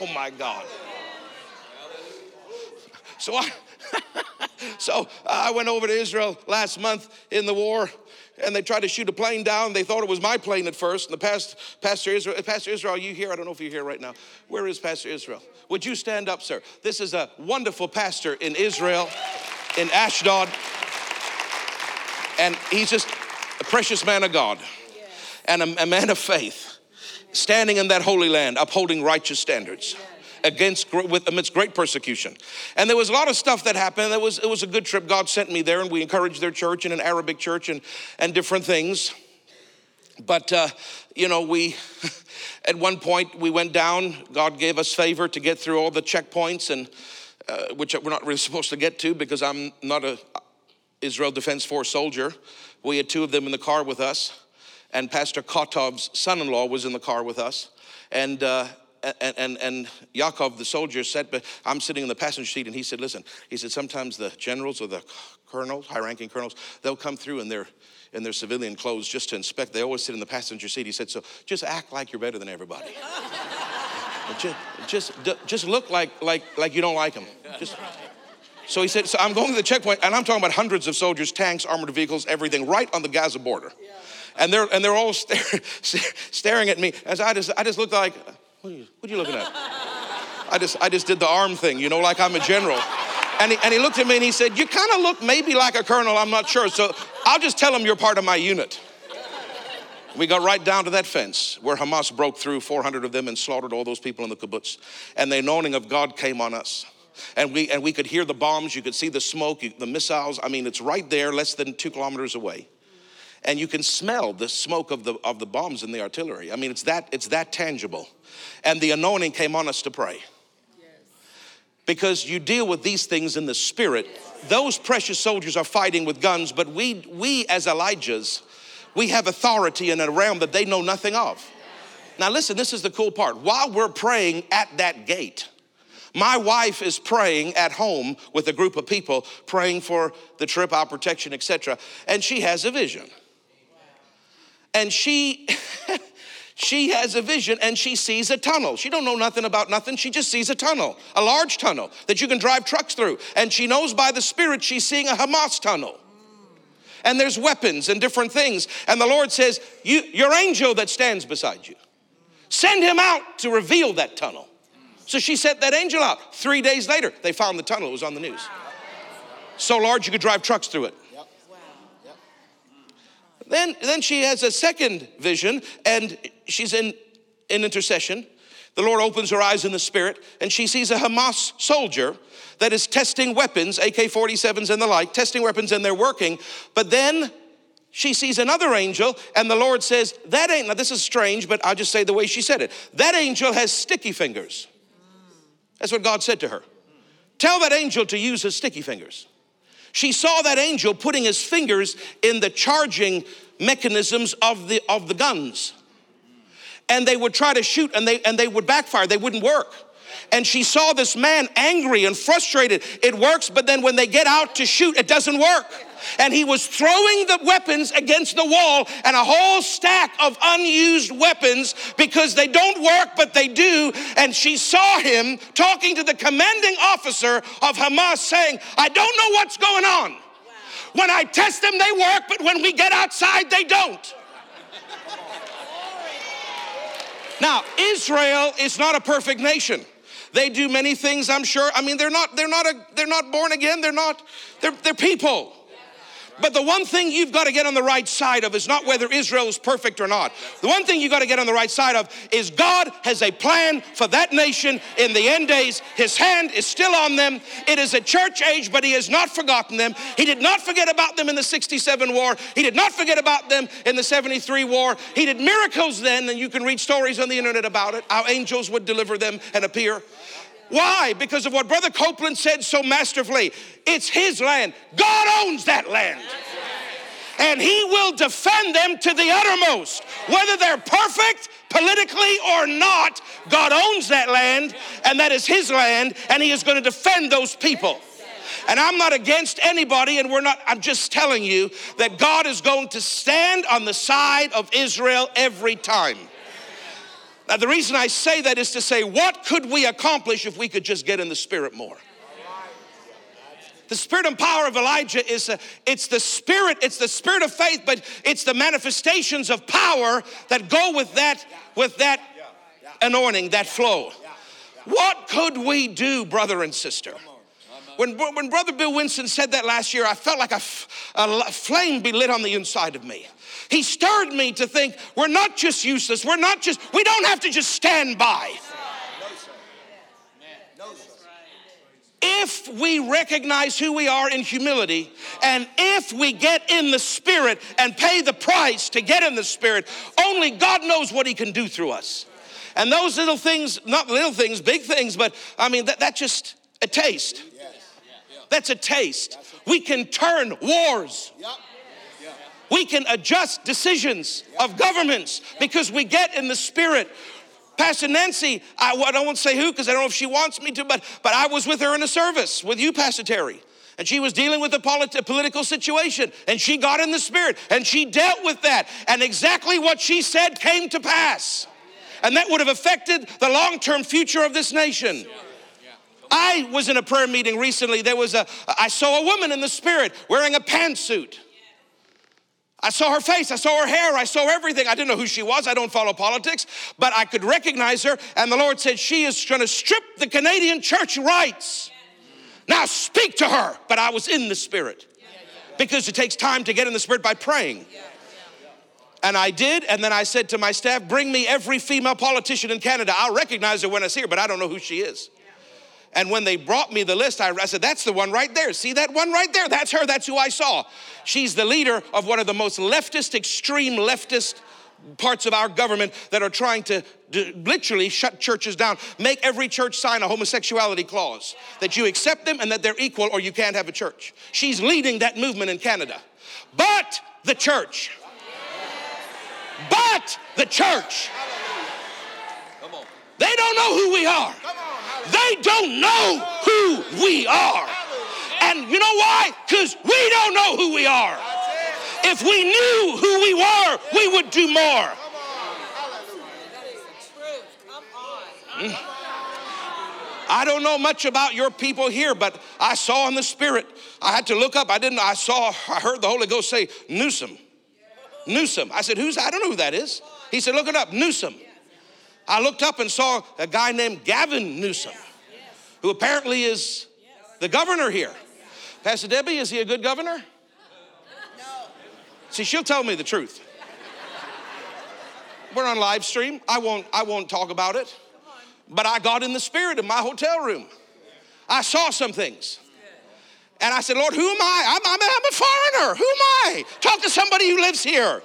S2: Oh my God. So I. so I went over to Israel last month in the war and they tried to shoot a plane down. They thought it was my plane at first. And the past, Pastor Israel, Pastor Israel, you here? I don't know if you're here right now. Where is Pastor Israel? Would you stand up, sir? This is a wonderful pastor in Israel, in Ashdod. And he's just a precious man of God and a, a man of faith, standing in that holy land, upholding righteous standards against with amidst great persecution. And there was a lot of stuff that happened. It was it was a good trip. God sent me there, and we encouraged their church and an Arabic church and and different things. But uh, you know, we <laughs> at one point we went down. God gave us favor to get through all the checkpoints, and uh, which we're not really <laughs> supposed to get to because I'm not a Israel Defense Force soldier. We had two of them in the car with us, and Pastor Kotov's son-in-law was in the car with us, and. Uh, and, and, and Yaakov, the soldier, said, but I'm sitting in the passenger seat, and he said, listen, he said, sometimes the generals or the colonels, high-ranking colonels, they'll come through in their, in their civilian clothes just to inspect. They always sit in the passenger seat. He said, so just act like you're better than everybody. <laughs> just, just, just look like, like, like you don't like them. Just, <laughs> so he said, so I'm going to the checkpoint, and I'm talking about hundreds of soldiers, tanks, armored vehicles, everything, right on the Gaza border. And they're, and they're all <laughs> stare, staring at me as I just, I just looked like, what are, you, what are you looking at? I just, I just did the arm thing, you know, like I'm a general. And he, and he looked at me and he said, You kind of look maybe like a colonel, I'm not sure. So I'll just tell him you're part of my unit. We got right down to that fence where Hamas broke through 400 of them and slaughtered all those people in the kibbutz. And the anointing of God came on us. And we, and we could hear the bombs, you could see the smoke, the missiles. I mean, it's right there, less than two kilometers away. And you can smell the smoke of the, of the bombs and the artillery. I mean, it's that, it's that tangible. And the anointing came on us to pray because you deal with these things in the spirit. Those precious soldiers are fighting with guns, but we, we as Elijahs, we have authority in a realm that they know nothing of. Now, listen, this is the cool part. While we're praying at that gate, my wife is praying at home with a group of people, praying for the trip, our protection, etc. And she has a vision. And she <laughs> she has a vision and she sees a tunnel. She don't know nothing about nothing. She just sees a tunnel, a large tunnel that you can drive trucks through. And she knows by the Spirit she's seeing a Hamas tunnel. And there's weapons and different things. And the Lord says, you, Your angel that stands beside you, send him out to reveal that tunnel. So she sent that angel out. Three days later, they found the tunnel. It was on the news. So large you could drive trucks through it. Then, then she has a second vision, and she's in, in intercession. The Lord opens her eyes in the spirit, and she sees a Hamas soldier that is testing weapons, AK 47s and the like, testing weapons, and they're working. But then she sees another angel, and the Lord says, That ain't, now this is strange, but I'll just say the way she said it. That angel has sticky fingers. That's what God said to her. Tell that angel to use his sticky fingers. She saw that angel putting his fingers in the charging mechanisms of the, of the guns. And they would try to shoot and they, and they would backfire, they wouldn't work. And she saw this man angry and frustrated. It works, but then when they get out to shoot, it doesn't work and he was throwing the weapons against the wall and a whole stack of unused weapons because they don't work, but they do. And she saw him talking to the commanding officer of Hamas saying, I don't know what's going on. When I test them, they work, but when we get outside, they don't. Now, Israel is not a perfect nation. They do many things, I'm sure. I mean, they're not, they're not, a, they're not born again. They're not, they're, they're people. But the one thing you've got to get on the right side of is not whether Israel is perfect or not. The one thing you've got to get on the right side of is God has a plan for that nation in the end days. His hand is still on them. It is a church age, but He has not forgotten them. He did not forget about them in the 67 war. He did not forget about them in the 73 war. He did miracles then, and you can read stories on the internet about it. How angels would deliver them and appear. Why? Because of what Brother Copeland said so masterfully. It's his land. God owns that land. And he will defend them to the uttermost. Whether they're perfect politically or not, God owns that land, and that is his land, and he is going to defend those people. And I'm not against anybody, and we're not, I'm just telling you that God is going to stand on the side of Israel every time. Now, the reason I say that is to say, what could we accomplish if we could just get in the Spirit more? The spirit and power of Elijah is a, it's the spirit, it's the spirit of faith, but it's the manifestations of power that go with that, with that anointing, that flow. What could we do, brother and sister? When, when Brother Bill Winston said that last year, I felt like a, a flame be lit on the inside of me. He stirred me to think we're not just useless. We're not just, we don't have to just stand by. If we recognize who we are in humility, and if we get in the Spirit and pay the price to get in the Spirit, only God knows what He can do through us. And those little things, not little things, big things, but I mean, that, that's just a taste. That's a taste. We can turn wars. We can adjust decisions of governments because we get in the spirit. Pastor Nancy, I, I don't want to say who because I don't know if she wants me to, but, but I was with her in a service with you, Pastor Terry. And she was dealing with a politi- political situation, and she got in the spirit and she dealt with that. And exactly what she said came to pass. And that would have affected the long term future of this nation. I was in a prayer meeting recently. There was a, I saw a woman in the spirit wearing a pantsuit. I saw her face, I saw her hair, I saw everything. I didn't know who she was. I don't follow politics, but I could recognize her. And the Lord said, She is going to strip the Canadian church rights. Now speak to her. But I was in the spirit because it takes time to get in the spirit by praying. And I did, and then I said to my staff, Bring me every female politician in Canada. I'll recognize her when I see her, but I don't know who she is. And when they brought me the list, I, said, That's the one right there. See that one right there? That's her. That's who I saw. She's the leader of one of the most leftist, extreme leftist parts of our government that are trying to, to literally shut churches down, make every church sign a homosexuality clause that you accept them and that they're equal or you can't have a church. She's leading that movement in Canada. But the church, but the church, they don't know who we are. They don't know who we are. And you know why? Because we don't know who we are. If we knew who we were, we would do more. Mm. I don't know much about your people here, but I saw in the spirit. I had to look up. I didn't. I saw. I heard the Holy Ghost say Newsom. Newsom. I said, "Who's? I don't know who that is." He said, "Look it up, Newsom." I looked up and saw a guy named Gavin Newsom, who apparently is the governor here. Pastor Debbie, is he a good governor? No. See, she'll tell me the truth. We're on live stream. I won't, I won't talk about it. But I got in the spirit in my hotel room. I saw some things. And I said, Lord, who am I? I'm, I'm, I'm a foreigner. Who am I? Talk to somebody who lives here.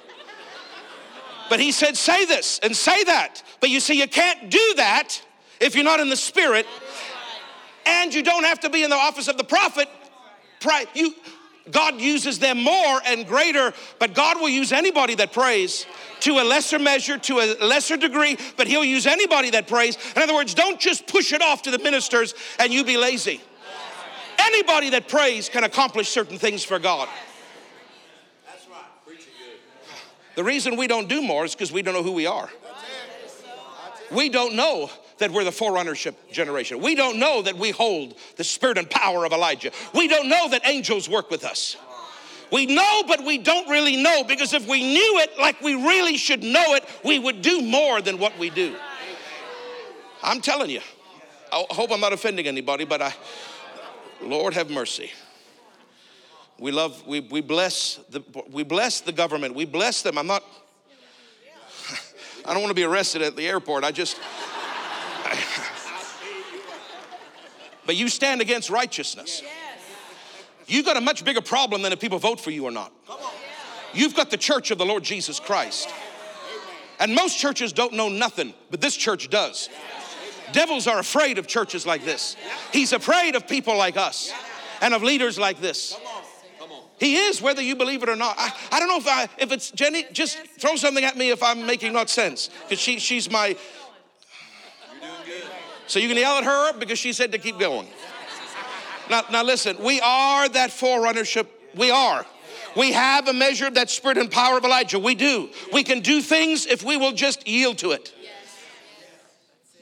S2: But he said, say this and say that. But you see, you can't do that if you're not in the spirit. And you don't have to be in the office of the prophet. You, God uses them more and greater, but God will use anybody that prays to a lesser measure, to a lesser degree, but He'll use anybody that prays. In other words, don't just push it off to the ministers and you be lazy. Anybody that prays can accomplish certain things for God. That's right. The reason we don't do more is because we don't know who we are. We don't know that we're the forerunnership generation. We don't know that we hold the spirit and power of Elijah. We don't know that angels work with us. We know, but we don't really know because if we knew it like we really should know it, we would do more than what we do. I'm telling you. I hope I'm not offending anybody, but I, Lord have mercy. We love, we, we bless the we bless the government. We bless them. I'm not I don't want to be arrested at the airport. I just but you stand against righteousness. You've got a much bigger problem than if people vote for you or not. You've got the church of the Lord Jesus Christ. And most churches don't know nothing, but this church does. Devils are afraid of churches like this. He's afraid of people like us and of leaders like this. He is, whether you believe it or not. I, I don't know if I if it's Jenny, just throw something at me if I'm making not sense. Because she she's my so you can yell at her because she said to keep going. Now, now listen, we are that forerunnership. We are. We have a measure of that spirit and power of Elijah. We do. We can do things if we will just yield to it.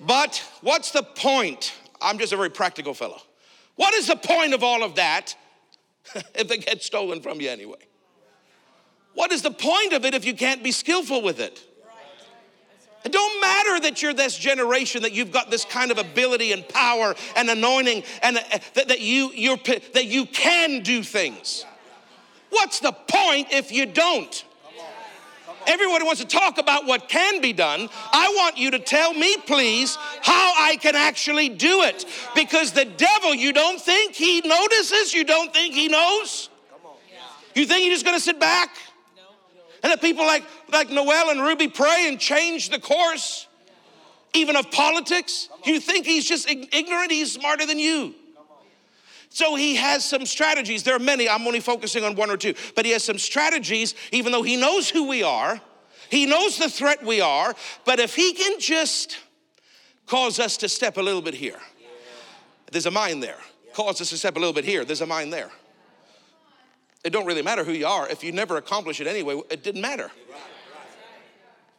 S2: But what's the point? I'm just a very practical fellow. What is the point of all of that <laughs> if they get stolen from you anyway? What is the point of it if you can't be skillful with it? It don't matter that you're this generation, that you've got this kind of ability and power and anointing, and uh, that, that you you're, that you can do things. What's the point if you don't? Everybody wants to talk about what can be done. I want you to tell me, please, how I can actually do it. Because the devil, you don't think he notices? You don't think he knows? You think he's just gonna sit back? And that people like, like Noel and Ruby pray and change the course, even of politics. You think he's just ignorant? He's smarter than you. So he has some strategies. There are many, I'm only focusing on one or two, but he has some strategies, even though he knows who we are, he knows the threat we are, but if he can just cause us to step a little bit here. There's a mine there. Cause us to step a little bit here. There's a mine there. It don't really matter who you are. If you never accomplish it anyway, it didn't matter.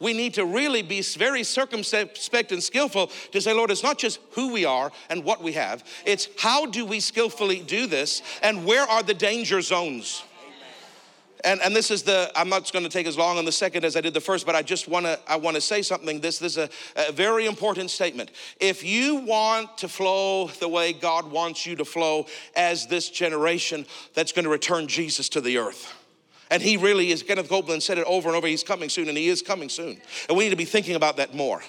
S2: We need to really be very circumspect and skillful to say, Lord, it's not just who we are and what we have, it's how do we skillfully do this and where are the danger zones? And, and this is the i'm not going to take as long on the second as i did the first but i just want to i want to say something this, this is a, a very important statement if you want to flow the way god wants you to flow as this generation that's going to return jesus to the earth and he really is, Kenneth Copeland said it over and over, he's coming soon, and he is coming soon. And we need to be thinking about that more.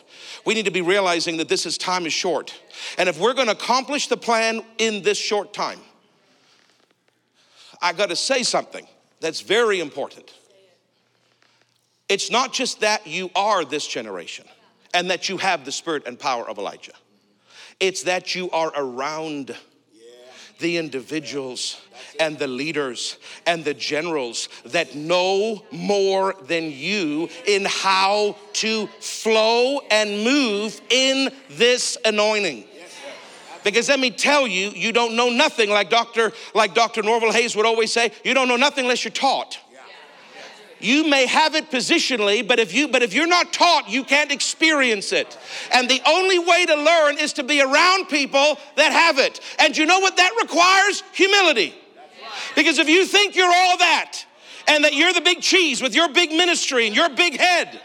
S2: We need to be realizing that this is time is short. And if we're to accomplish the plan in this short time, I got to say something that's very important. It's not just that you are this generation and that you have the spirit and power of Elijah, it's that you are around the individuals and the leaders and the generals that know more than you in how to flow and move in this anointing. Because let me tell you, you don't know nothing like Dr. like Dr. Norvel Hayes would always say, you don't know nothing unless you're taught. You may have it positionally, but if you but if you're not taught, you can't experience it. And the only way to learn is to be around people that have it. And you know what that requires? Humility. Because if you think you're all that and that you're the big cheese with your big ministry and your big head,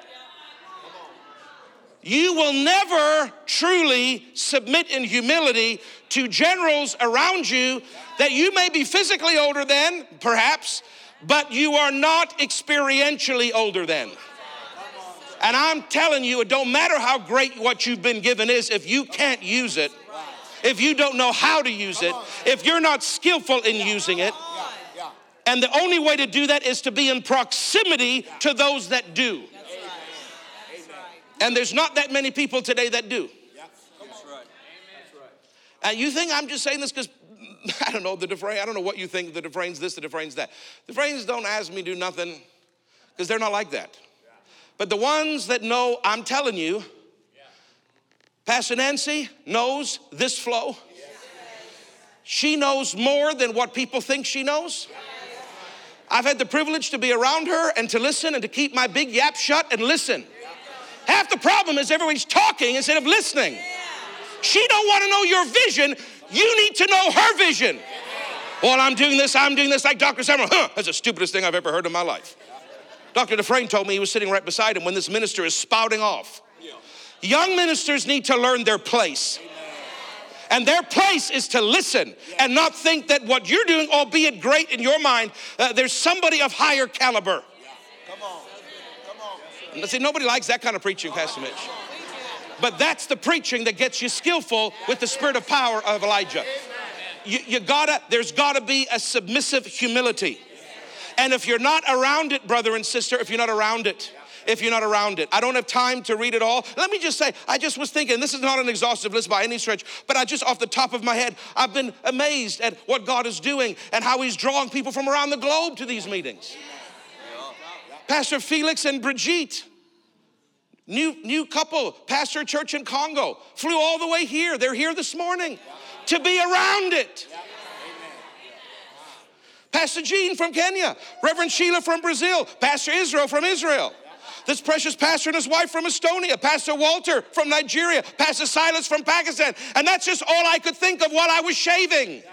S2: you will never truly submit in humility to generals around you that you may be physically older than, perhaps, but you are not experientially older than. And I'm telling you, it don't matter how great what you've been given is, if you can't use it, if you don't know how to use it, if you're not skillful in using it, and the only way to do that is to be in proximity to those that do. And there's not that many people today that do. And you think I'm just saying this because <laughs> I don't know the Dufresne. I don't know what you think the Dufresne's this, the Dufresne's that. The Dufresnes don't ask me to do nothing because they're not like that. But the ones that know, I'm telling you, Pastor Nancy knows this flow. She knows more than what people think she knows. I've had the privilege to be around her and to listen and to keep my big yap shut and listen. Half the problem is everybody's talking instead of listening. She don't want to know your vision. You need to know her vision. Well, I'm doing this, I'm doing this, like Dr. Samuel. Huh, that's the stupidest thing I've ever heard in my life. Dr. Dufresne told me he was sitting right beside him when this minister is spouting off. Young ministers need to learn their place. And their place is to listen and not think that what you're doing, albeit great in your mind, uh, there's somebody of higher caliber. Come on. Come on. See, nobody likes that kind of preaching, Pastor Mitch. But that's the preaching that gets you skillful with the spirit of power of Elijah. You, you gotta, there's gotta be a submissive humility. And if you're not around it, brother and sister, if you're not around it, if you're not around it. I don't have time to read it all. Let me just say, I just was thinking, this is not an exhaustive list by any stretch, but I just off the top of my head, I've been amazed at what God is doing and how He's drawing people from around the globe to these meetings. Pastor Felix and Brigitte, new, new couple, pastor church in Congo, flew all the way here. They're here this morning to be around it. Pastor Gene from Kenya, Reverend Sheila from Brazil, Pastor Israel from Israel. This precious pastor and his wife from Estonia, Pastor Walter from Nigeria, Pastor Silas from Pakistan. And that's just all I could think of while I was shaving.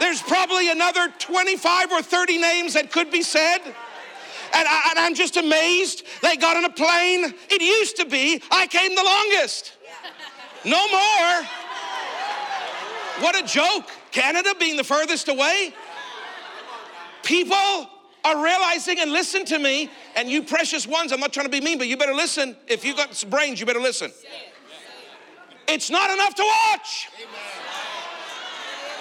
S2: There's probably another 25 or 30 names that could be said. And, I, am just amazed they got on a plane. It used to be I came the longest. No more. What a joke. Canada being the furthest away. People are realizing and listen to me. And you precious ones, I'm not trying to be mean, but you better listen. If you got brains, you better listen. It's not enough to watch.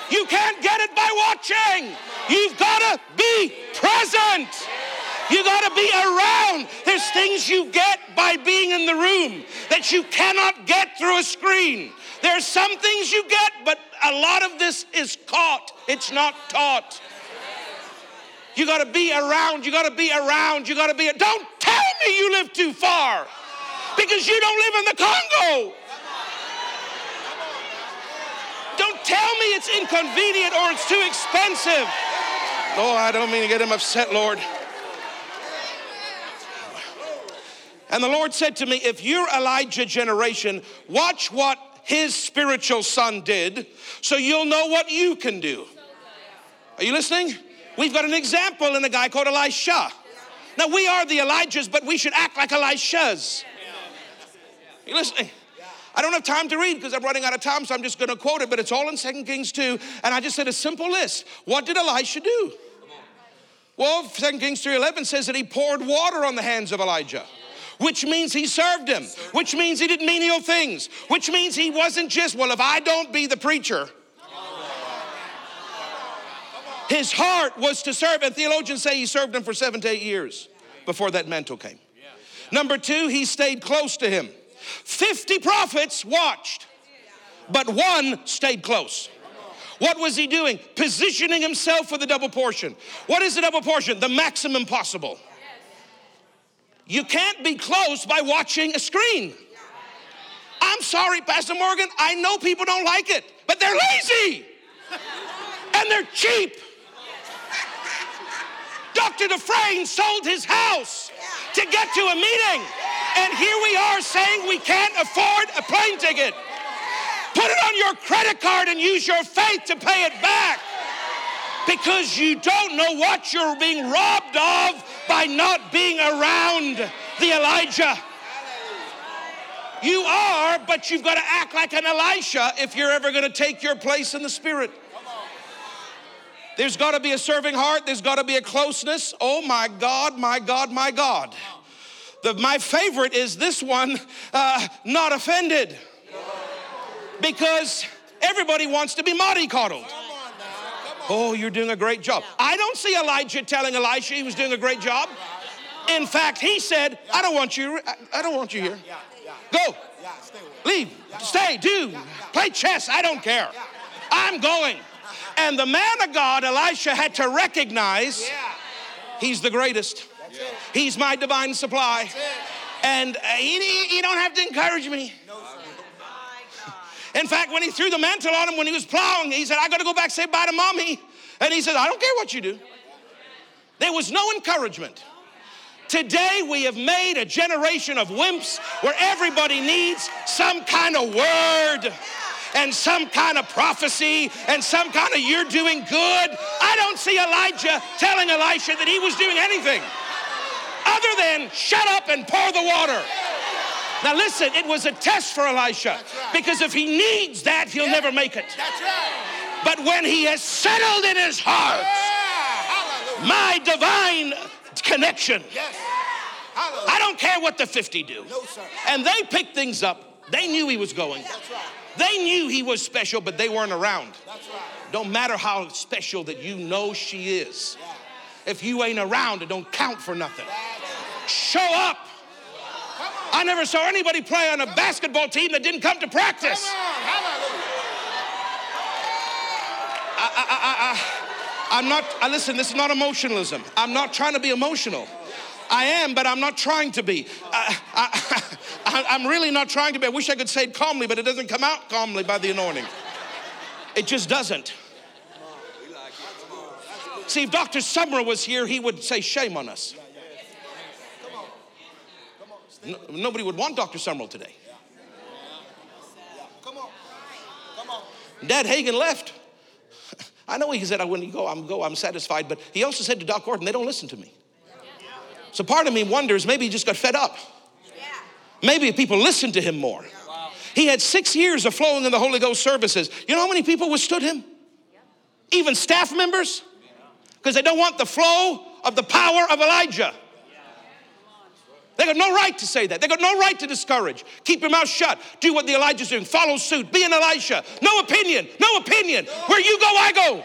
S2: You can't get it by watching. You've got to be present. You got to be around. There's things you get by being in the room that you cannot get through a screen. There's some things you get, but a lot of this is caught. It's not taught. You got to be around. You got to be around. You got to be. Don't tell me you live too far. because you don't live in the Congo. Don't tell me it's inconvenient or it's too expensive. Oh, I don't mean to get him upset, Lord. And the Lord said to me, If you're Elijah generation, watch what his spiritual son did so you'll know what you can do. Are you listening? We've got an example in a guy called Elisha. Now, we are the Elijahs, but we should act like Elishas. You listening? I don't have time to read because I'm running out of time, so I'm just going to quote it, but it's all in 2 Kings 2. And I just said a simple list. What did Elisha do? Well, 2 Kings 3.11 says that he poured water on the hands of Elijah which means he served him, which means he did menial things, which means he wasn't just, well, if I don't be the preacher, his heart was to serve, and theologians say he served him for seven to eight years before that mantle came. Number two, he stayed close to him. 50 prophets watched, but one stayed close. What was he doing? Positioning himself for the double portion. What is the double portion? The maximum possible. You can't be close by watching a screen. I'm sorry, Pastor Morgan, I know people don't like it, but they're lazy and they're cheap. Dr. Dufresne sold his house to get to a meeting, and here we are saying we can't afford a plane ticket. Put it on your credit card and use your faith to pay it back because you don't know what you're being robbed of by not being around the Elijah. You are, but you've got to act like an Elisha if you're ever going to take your place in the Spirit. There's got to be a serving heart. There's got to be a closeness. Oh my God, my God, my God. The, my favorite is this one uh, not offended. Because everybody wants to be mollycoddled. Oh, you're doing a great job. I don't see Elijah telling Elisha he was doing a great job. In fact, he said, I don't want you, I don't want you here. Go. Leave. Stay. Do. Play chess. I don't care. I'm going. And the man of God, Elisha, had to recognize he's the greatest. He's my divine supply. And uh, he, he don't have to encourage me. In fact, when he threw the mantle on him when he was plowing, he said, I got to go back say bye to mommy. And he said, I don't care what you do. There was no encouragement. Today, we have made a generation of wimps where everybody needs some kind of word and some kind of prophecy and some kind of you're doing good. I don't see Elijah telling Elisha that he was doing anything other than shut up and pour the water. Now, listen, it was a test for Elisha because if he needs that, he'll never make it. But when he has settled in his heart, my divine connection, yes. I don't care what the 50 do. And they picked things up. They knew he was going. They knew he was special, but they weren't around. Don't matter how special that you know she is. If you ain't around, it don't count for nothing. Show up. I never saw anybody play on a basketball team that didn't come to practice. Come I, I, I, I'm not, I, listen, this is not emotionalism. I'm not trying to be emotional. I am, but I'm not trying to be. I, am <laughs> really not trying to be. I wish I could say it calmly, but it doesn't come out calmly by the anointing. It just doesn't. See, if Dr. Sumrall was here, he would say, Shame on us. No, nobody would want Dr. Sumrall today. Come on. Come on. Dad Hagin left. <laughs> I know he said, when you go, I'm go, I'm satisfied, but he also said to Doc Horton, they don't listen to me. So part of me wonders, maybe he just got fed up. Maybe people listened to him more. He had six years of flowing in the Holy Ghost services. You know how many people withstood him? Even staff members? Because they don't want the flow of the power of Elijah. They got no right to say that. They got no right to discourage. Keep your mouth shut. Do what the Elijah's doing. Follow suit. Be an Elisha. No opinion. No opinion. Where you go, I go.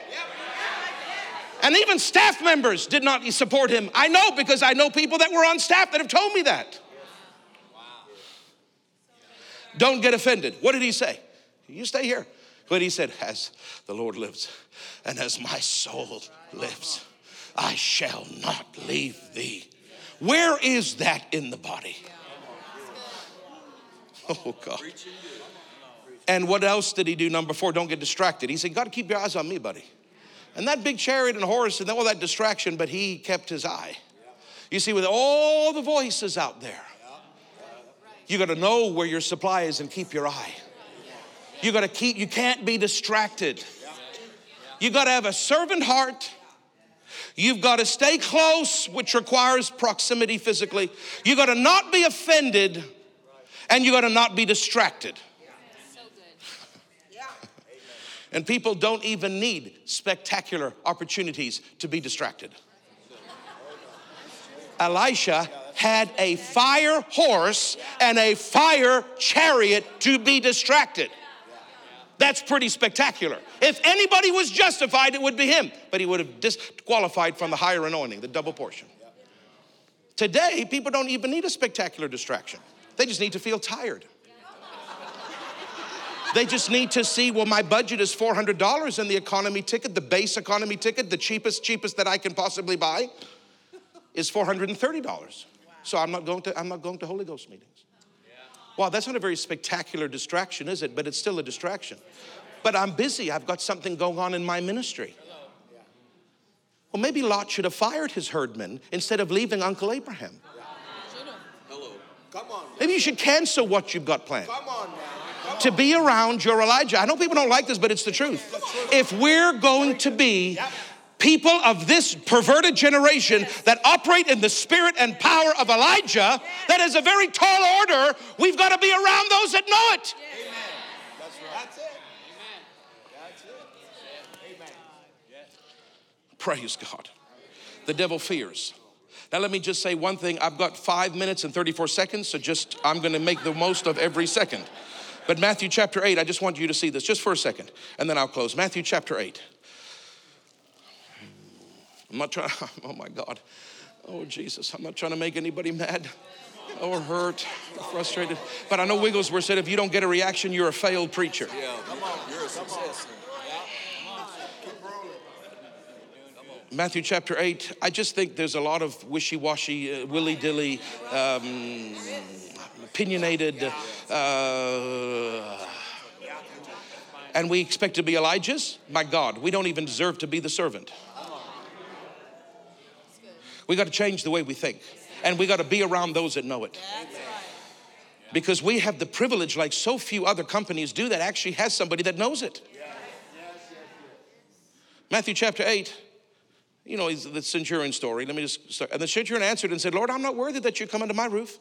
S2: And even staff members did not support him. I know because I know people that were on staff that have told me that. Don't get offended. What did he say? You stay here. But he said, As the Lord lives and as my soul lives, I shall not leave thee. Where is that in the body? Oh, God. And what else did he do? Number four, don't get distracted. He said, "Got to keep your eyes on me, buddy. And that big chariot and horse and all that distraction, but he kept his eye. You see, with all the voices out there, you got to know where your supply is and keep your eye. You got to keep, you can't be distracted. You got to have a servant heart. You've got to stay close, which requires proximity physically. You've got to not be offended, and you've got to not be distracted. And people don't even need spectacular opportunities to be distracted. Elisha had a fire horse and a fire chariot to be distracted. That's pretty spectacular. If anybody was justified, it would be him, but he would have disqualified from the higher anointing, the double portion. Today, people don't even need a spectacular distraction, they just need to feel tired. They just need to see, well, my budget is $400 and the economy ticket, the base economy ticket, the cheapest, cheapest that I can possibly buy is $430. So I'm not going to, I'm not going to Holy Ghost meetings. Wow, that's not a very spectacular distraction, is it? But it's still a distraction. But I'm busy. I've got something going on in my ministry. Well, maybe Lot should have fired his herdmen instead of leaving Uncle Abraham.
S4: Hello. Come on.
S2: Maybe you should cancel what you've got planned.
S4: Come on now.
S2: To be around your Elijah. I know people don't like this, but it's the truth. If we're going to be people of this perverted generation that operate in the spirit and power of Elijah, that is a very tall order. We've got to be around those that know it. Amen.
S4: That's right. That's it. Amen. That's it. Amen.
S2: Praise God. The devil fears. Now, let me just say one thing. I've got five minutes and 34 seconds, so just I'm going to make the most of every second. But Matthew chapter 8, I just want you to see this just for a second, and then I'll close. Matthew chapter 8. I'm not trying, <laughs> oh my God. Oh Jesus, I'm not trying to make anybody mad or hurt or frustrated. But I know Wigglesworth said if you don't get a reaction, you're a failed preacher.
S4: Yeah, come on. You're a success.
S2: Matthew chapter 8, I just think there's a lot of wishy washy, uh, willy dilly, um, opinionated, uh, and we expect to be Elijah's. My God, we don't even deserve to be the servant. We got to change the way we think, and we got to be around those that know it. Because we have the privilege, like so few other companies do, that actually has somebody that knows it. Matthew chapter 8, you know, the centurion story. Let me just start. And the centurion answered and said, Lord, I'm not worthy that you come under my roof.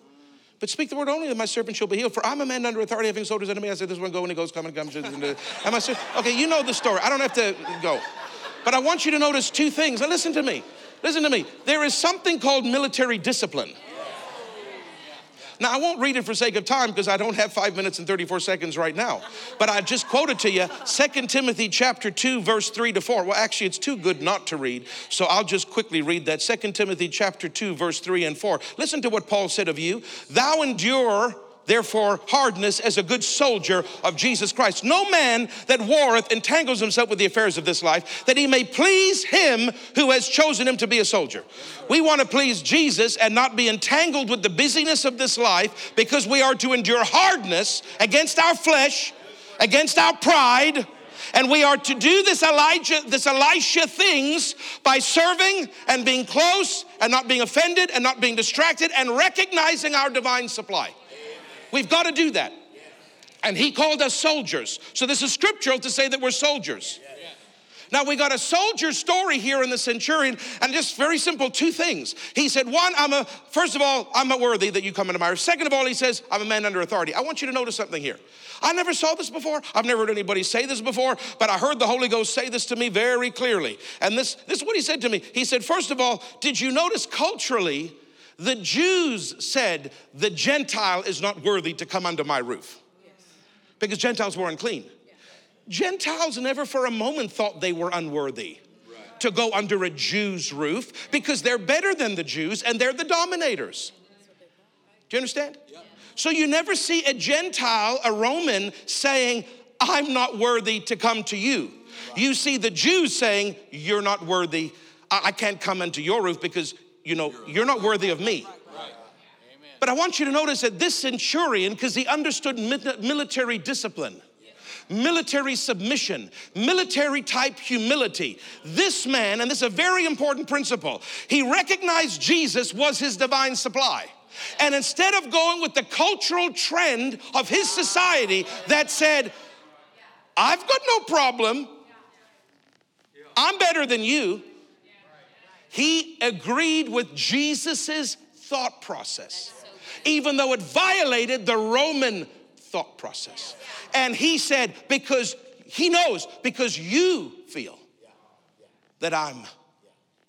S2: But speak the word only that my servant shall be healed. For I'm a man under authority, having soldiers under me. I said, This one go and he goes, come and comes. And I said, Okay, you know the story. I don't have to go. But I want you to notice two things. Now listen to me. Listen to me. There is something called military discipline. Now, I won't read it for sake of time because I don't have five minutes and 34 seconds right now. But I just quoted to you 2 Timothy chapter 2, verse 3 to 4. Well, actually, it's too good not to read. So I'll just quickly read that. 2 Timothy chapter 2, verse 3 and 4. Listen to what Paul said of you. Thou endure therefore hardness as a good soldier of Jesus Christ. No man that warreth entangles himself with the affairs of this life, that he may please him who has chosen him to be a soldier. We want to please Jesus and not be entangled with the busyness of this life because we are to endure hardness against our flesh, against our pride. And we are to do this Elijah, this Elisha things by serving and being close and not being offended and not being distracted and recognizing our divine supply. We've got to do that. And he called us soldiers. So this is scriptural to say that we're soldiers. Now we got a soldier story here in the centurion, and just very simple two things. He said, one, I'm a first of all, I'm worthy that you come into my house. Second of all, he says, I'm a man under authority. I want you to notice something here. I never saw this before. I've never heard anybody say this before, but I heard the Holy Ghost say this to me very clearly. And this, this is what he said to me. He said, first of all, did you notice culturally? The Jews said, The Gentile is not worthy to come under my roof because Gentiles were unclean. Gentiles never for a moment thought they were unworthy to go under a Jew's roof because they're better than the Jews and they're the dominators. Do you understand? So you never see a Gentile, a Roman, saying, I'm not worthy to come to you. You see the Jews saying, You're not worthy. I can't come into your roof because you know, you're not worthy of me. But I want you to notice that this centurion, because he understood military discipline, military submission, military type humility, this man, and this is a very important principle, he recognized Jesus was his divine supply. And instead of going with the cultural trend of his society that said, I've got no problem, I'm better than you, he agreed with Jesus's thought process even though it violated the Roman thought process. And he said, because he knows, because you feel that I'm,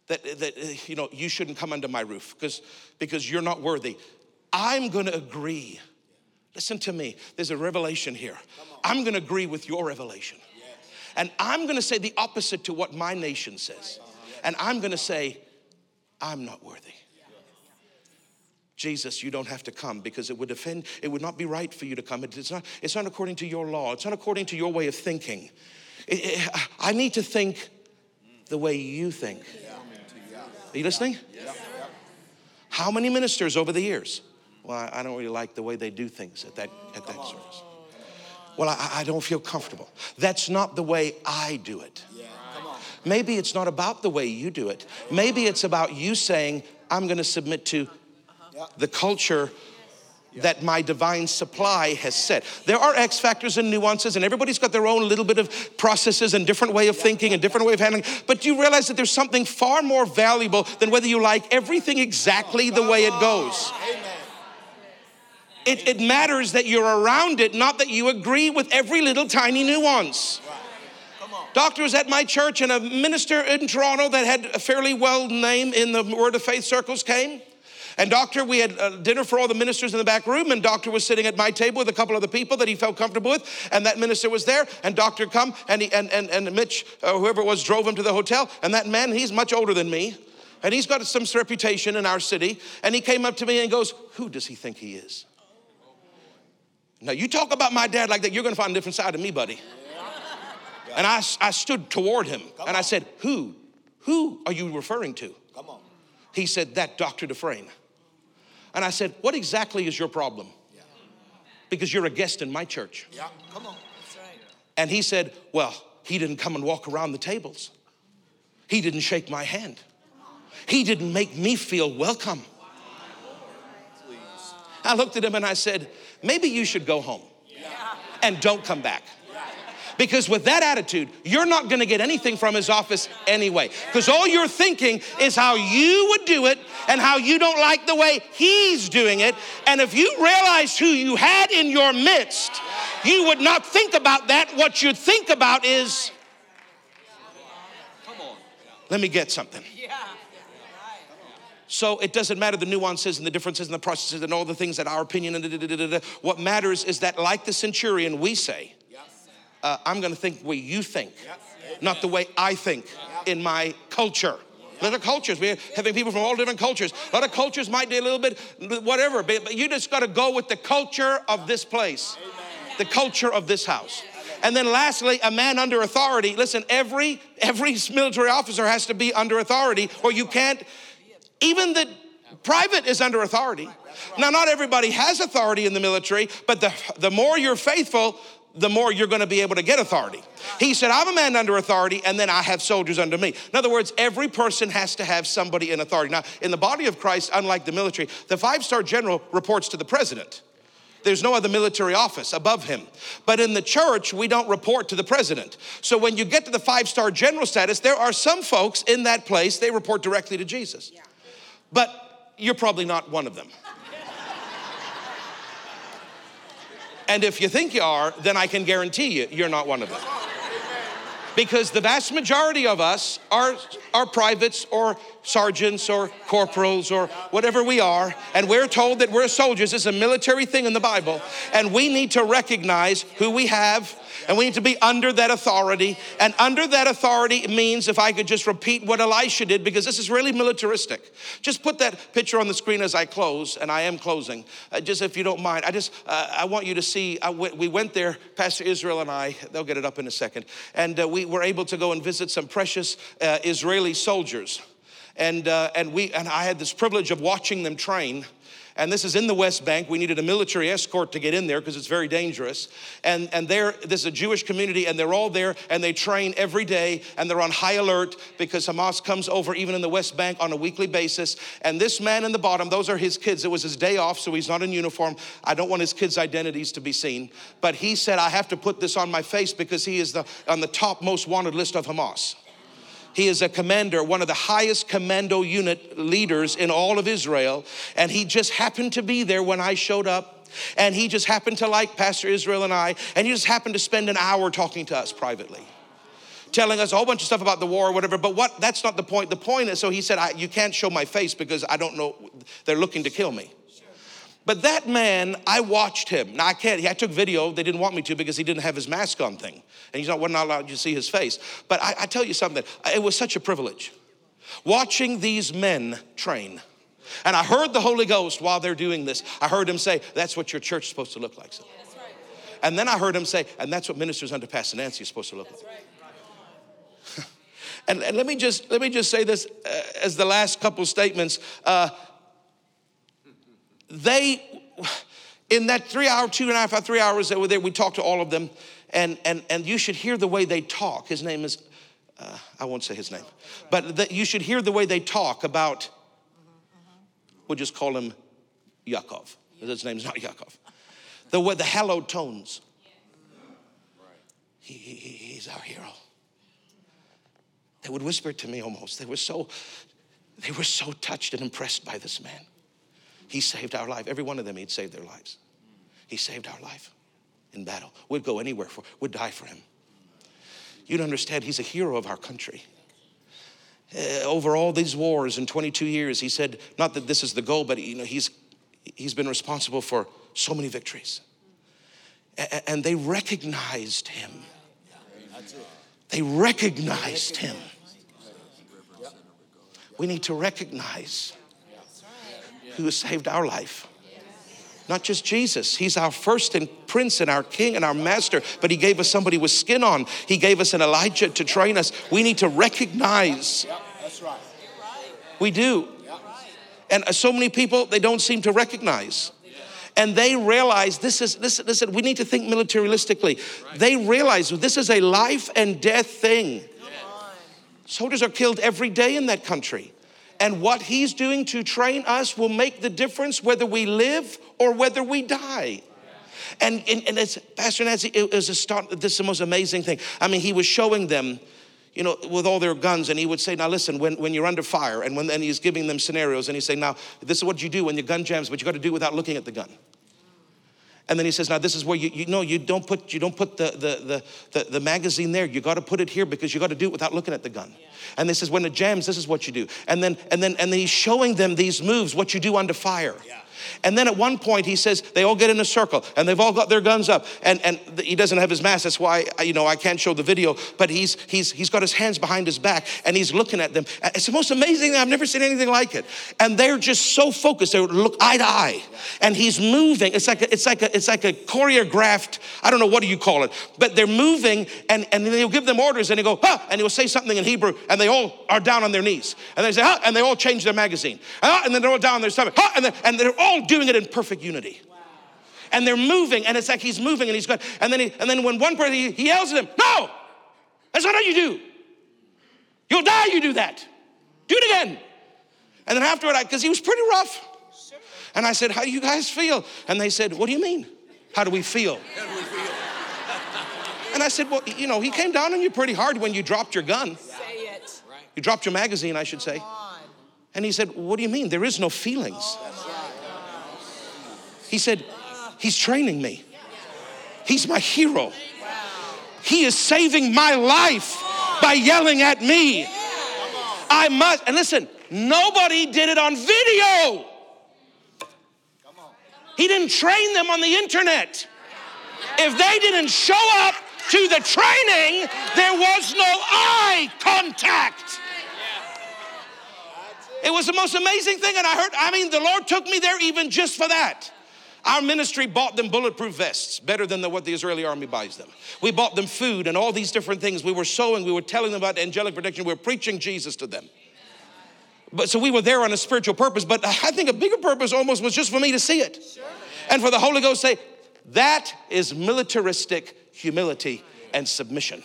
S2: that, that you know, you shouldn't come under my roof because, because you're not worthy. I'm gonna agree. Listen to me, there's a revelation here. I'm gonna agree with your revelation. And I'm gonna say the opposite to what my nation says. And I'm gonna say, I'm not worthy. Jesus, you don't have to come because it would offend, it would not be right for you to come. It's not, it's not according to your law, it's not according to your way of thinking. It, it, I need to think the way you think. Are you listening? How many ministers over the years? Well, I, I don't really like the way they do things at that, at that service. Well, I, I don't feel comfortable. That's not the way I do it. Maybe it's not about the way you do it. Maybe it's about you saying, I'm going to submit to uh-huh. the culture that my divine supply has set. There are X factors and nuances, and everybody's got their own little bit of processes and different way of thinking and different way of handling. But do you realize that there's something far more valuable than whether you like everything exactly the way it goes. It, it matters that you're around it, not that you agree with every little tiny nuance. Doctor was at my church, and a minister in Toronto that had a fairly well name in the Word of Faith circles came. And Doctor, we had uh, dinner for all the ministers in the back room, and Doctor was sitting at my table with a couple of the people that he felt comfortable with, and that minister was there, and Doctor come, and he, and, and, and Mitch, uh, whoever it was, drove him to the hotel, and that man, he's much older than me, and he's got some reputation in our city, and he came up to me and goes, who does he think he is? Now, you talk about my dad like that, you're gonna find a different side of me, buddy. And I, I stood toward him and I said, Who? Who are you referring to?
S4: Come on.
S2: He said, That Dr. Dufresne. And I said, What exactly is your problem? Because you're a guest in my church.
S4: Yeah. Come on.
S2: And he said, Well, he didn't come and walk around the tables, he didn't shake my hand, he didn't make me feel welcome. I looked at him and I said, Maybe you should go home and don't come back. Because with that attitude, you're not gonna get anything from his office anyway. Because all you're thinking is how you would do it and how you don't like the way he's doing it. And if you realized who you had in your midst, you would not think about that. What you'd think about is, let me get something. So it doesn't matter the nuances and the differences and the processes and all the things that our opinion and da, da, da. what matters is that, like the centurion, we say, uh, I'm going to think the way you think, not the way I think in my culture. A lot of cultures, we're having people from all different cultures. A lot of cultures might be a little bit whatever, but but you just got to go with the culture of this place, the culture of this house. And then lastly, a man under authority. Listen, every every <laughs> military officer has to be under authority, or you can't. Even the private is under authority. Now, not everybody has authority in the military, but the the more you're faithful, the more you're going to be able to get authority. He said, I'm a man under authority, and then I have soldiers under me. In other words, every person has to have somebody in authority. Now, in the body of Christ, unlike the military, the five star general reports to the president. There's no other military office above him. But in the church, we don't report to the president. So when you get to the five star general status, there are some folks in that place, they report directly to Jesus. But you're probably not one of them. And if you think you are, then I can guarantee you, you're not one of them. Because the vast majority of us are, are privates or sergeants or corporals or whatever we are, and we're told that we're soldiers. It's a military thing in the Bible, and we need to recognize who we have and we need to be under that authority. And under that authority means, if I could just repeat what Elisha did, because this is really militaristic. Just put that picture on the screen as I close, and I am closing. Uh, just if you don't mind, I just uh, I want you to see. we went there, Pastor Israel and I. They'll get it up in a second, and uh, we were able to go and visit some precious uh, Israeli soldiers. And, uh, and, we, and I had this privilege of watching them train. And this is in the West Bank. We needed a military escort to get in there because it's very dangerous. And, and there, this is a Jewish community, and they're all there and they train every day and they're on high alert because Hamas comes over even in the West Bank on a weekly basis. And this man in the bottom, those are his kids. It was his day off, so he's not in uniform. I don't want his kids' identities to be seen. But he said, I have to put this on my face because he is the, on the top most wanted list of Hamas. He is a commander, one of the highest commando unit leaders in all of Israel. And he just happened to be there when I showed up. And he just happened to like Pastor Israel and I. And he just happened to spend an hour talking to us privately telling us a whole bunch of stuff about the war or whatever. But what? That's not the point. The point is, so he said, "You can't show my face because I don't know. They're looking to kill me." But that man, I watched him. Now I can't. I took video. They didn't want me to because he didn't have his mask on thing, and he's not wasn't allowed to see his face. But I, I tell you something. It was such a privilege watching these men train. And I heard the Holy Ghost while they're doing this. I heard him say, "That's what your church is supposed to look like." So. And then I heard him say, "And that's what ministers under Pastor Nancy are supposed to look like." <laughs> and, and, let me just let me just say this uh, as the last couple statements. Uh, they, in that three hour, two and a half hour, three hours that were there, we talked to all of them, and, and, and you should hear the way they talk. His name is, uh, I won't say his name, but that you should hear the way they talk about, we'll just call him. Because his name's not Yaakov. The way, the hallowed tones. He, he, he's our hero. They would whisper to me almost. They were so, they were so touched and impressed by this man. He saved our life. Every one of them, he'd saved their lives. He saved our life in battle. We'd go anywhere for, we'd die for him. You'd understand, he's a hero of our country. Uh, over all these wars in 22 years, he said, not that this is the goal, but you know, he's, he's been responsible for so many victories. And they recognized him. They recognized him. We need to recognize who has saved our life. Not just Jesus. He's our first and prince and our king and our master, but he gave us somebody with skin on. He gave us an Elijah to train us. We need to recognize.
S4: That's right.
S2: We do. And so many people, they don't seem to recognize. And they realize this is, listen, listen, we need to think militaristically. They realize this is a life and death thing. Soldiers are killed every day in that country. And what he's doing to train us will make the difference whether we live or whether we die. And, and, and it's, Pastor Nancy, it was a start, this is the most amazing thing. I mean, he was showing them, you know, with all their guns, and he would say, now listen, when, when you're under fire, and when and he's giving them scenarios, and he's saying, now, this is what you do when your gun jams, but you got to do it without looking at the gun. And then he says, now this is where you, you know, you don't put, you don't put the, the, the, the, the magazine there. You got to put it here because you got to do it without looking at the gun. Yeah. And this is when it jams, this is what you do. And then, and then, and then he's showing them these moves, what you do under fire. Yeah. And then at one point he says they all get in a circle and they've all got their guns up and, and he doesn't have his mask. That's why you know I can't show the video. But he's he's he's got his hands behind his back and he's looking at them. It's the most amazing thing. I've never seen anything like it. And they're just so focused. They look eye to eye. And he's moving. It's like a, it's like a, it's like a choreographed. I don't know what do you call it. But they're moving and and he'll give them orders and he'll go huh and he'll say something in Hebrew and they all are down on their knees and they say huh and they all change their magazine and then they're all down on their stomach huh and, and they're all doing it in perfect unity. And they're moving, and it's like he's moving and he's going, and then he, and then when one person he, he yells at him, No, that's not how you do. You'll die, you do that. Do it again. And then afterward, because he was pretty rough. And I said, How do you guys feel? And they said, What do you mean? How do we feel? and I said, Well, you know, he came down on you pretty hard when you dropped your gun.
S5: Say it.
S2: You dropped your magazine, I should say. And he said, What do you mean? There is no feelings. He said, He's training me. He's my hero. He is saving my life by yelling at me. I must, and listen, nobody did it on video. He didn't train them on the internet. If they didn't show up to the training, there was no eye contact. It was the most amazing thing, and I heard, I mean, the Lord took me there even just for that. Our ministry bought them bulletproof vests, better than the, what the Israeli army buys them. We bought them food and all these different things. We were sowing, we were telling them about angelic protection, we were preaching Jesus to them. But so we were there on a spiritual purpose, but I think a bigger purpose almost was just for me to see it. And for the Holy Ghost say, that is militaristic humility and submission.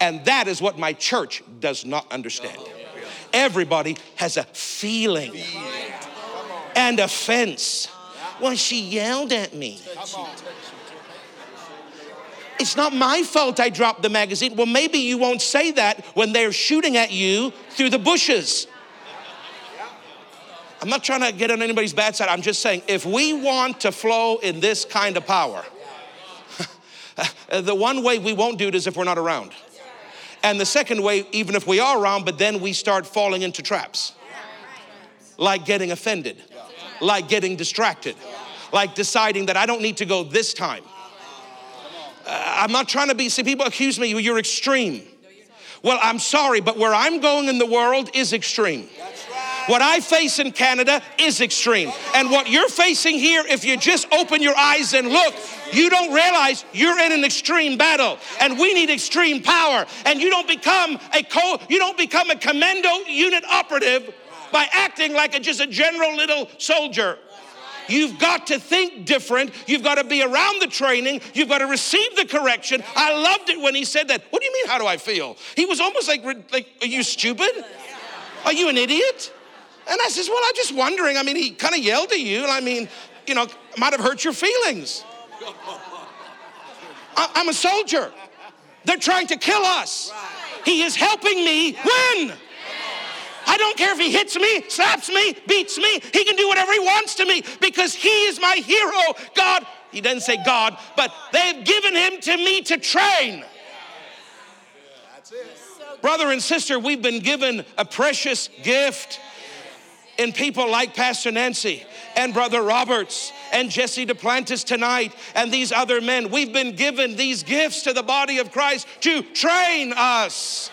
S2: And that is what my church does not understand. Everybody has a feeling and offense. Well, she yelled at me. It's not my fault I dropped the magazine. Well, maybe you won't say that when they're shooting at you through the bushes. I'm not trying to get on anybody's bad side. I'm just saying if we want to flow in this kind of power, <laughs> the one way we won't do it is if we're not around. And the second way, even if we are around, but then we start falling into traps. Like getting offended, like getting distracted, like deciding that I don't need to go this time. Uh, I'm not trying to be, see, people accuse me, you're extreme. Well, I'm sorry, but where I'm going in the world is extreme. What I face in Canada is extreme. And what you're facing here, if you just open your eyes and look, you don't realize you're in an extreme battle and we need extreme power. And you don't become a co, you don't become a commando unit operative by acting like a, just a general little soldier. You've got to think different. You've got to be around the training. You've got to receive the correction. I loved it when he said that. What do you mean, how do I feel? He was almost like, like are you stupid? Are you an idiot? And I says, Well, I'm just wondering. I mean, he kind of yelled at you. I mean, you know, might have hurt your feelings. I'm a soldier. They're trying to kill us. He is helping me win. I don't care if he hits me, slaps me, beats me. He can do whatever he wants to me because he is my hero. God, he doesn't say God, but they've given him to me to train. Brother and sister, we've been given a precious gift in people like Pastor Nancy and Brother Roberts and Jesse Duplantis tonight and these other men. We've been given these gifts to the body of Christ to train us.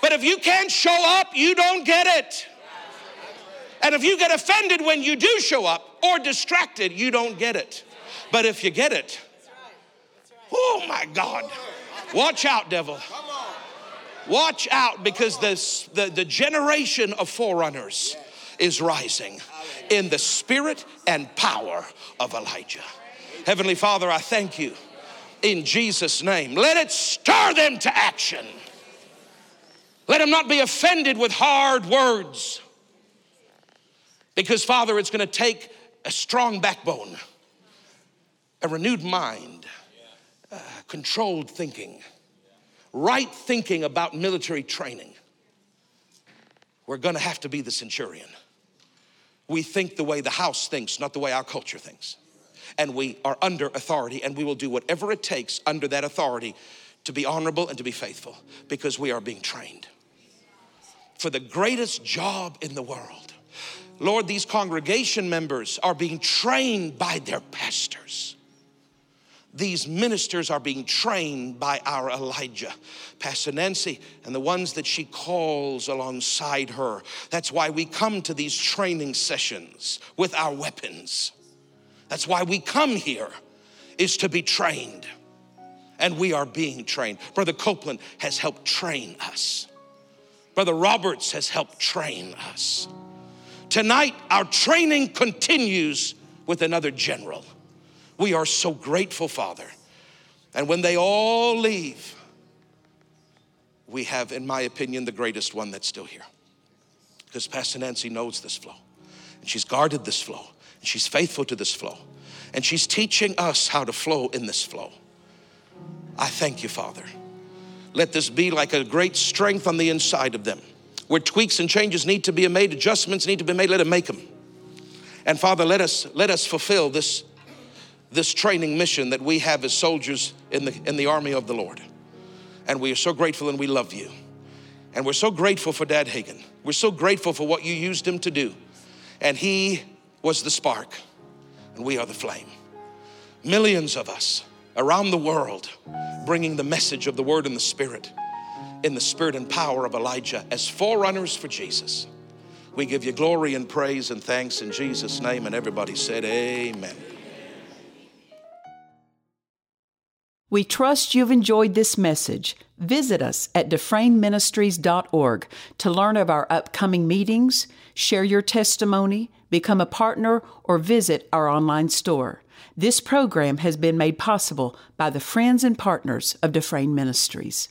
S2: But if you can't show up, you don't get it. And if you get offended when you do show up or distracted, you don't get it. But if you get it, oh my God, watch out, devil. Watch out because this, the, the generation of forerunners is rising in the spirit and power of Elijah. Heavenly Father, I thank you in Jesus' name. Let it stir them to action. Let him not be offended with hard words. Because, Father, it's going to take a strong backbone, a renewed mind, uh, controlled thinking, right thinking about military training. We're going to have to be the centurion we think the way the house thinks, not the way our culture thinks. And we are under authority, and we will do whatever it takes under that authority to be honorable and to be faithful because we are being trained for the greatest job in the world. Lord, these congregation members are being trained by their pastors these ministers are being trained by our Elijah, Pastor Nancy, and the ones that she calls alongside her. That's why we come to these training sessions with our weapons. That's why we come here, is to be trained. And we are being trained. Brother Copeland has helped train us, Brother Roberts has helped train us. Tonight, our training continues with another general. We are so grateful, Father. And when they all leave, we have, in my opinion, the greatest one that's still here. Because Pastor Nancy knows this flow, and she's guarded this flow, and she's faithful to this flow, and she's teaching us how to flow in this flow. I thank you, Father. Let this be like a great strength on the inside of them. Where tweaks and changes need to be made, adjustments need to be made, let them make them. And Father, let us let us fulfill this this training mission that we have as soldiers in the, in the army of the Lord. And we are so grateful and we love you. And we're so grateful for Dad Hagin. We're so grateful for what you used him to do. And he was the spark, and we are the flame. Millions of us around the world bringing the message of the word and the spirit in the spirit and power of Elijah as forerunners for Jesus. We give you glory and praise and thanks in Jesus' name. And everybody said, Amen.
S1: We trust you've enjoyed this message. Visit us at dufresneministries.org to learn of our upcoming meetings, share your testimony, become a partner, or visit our online store. This program has been made possible by the friends and partners of Dufresne Ministries.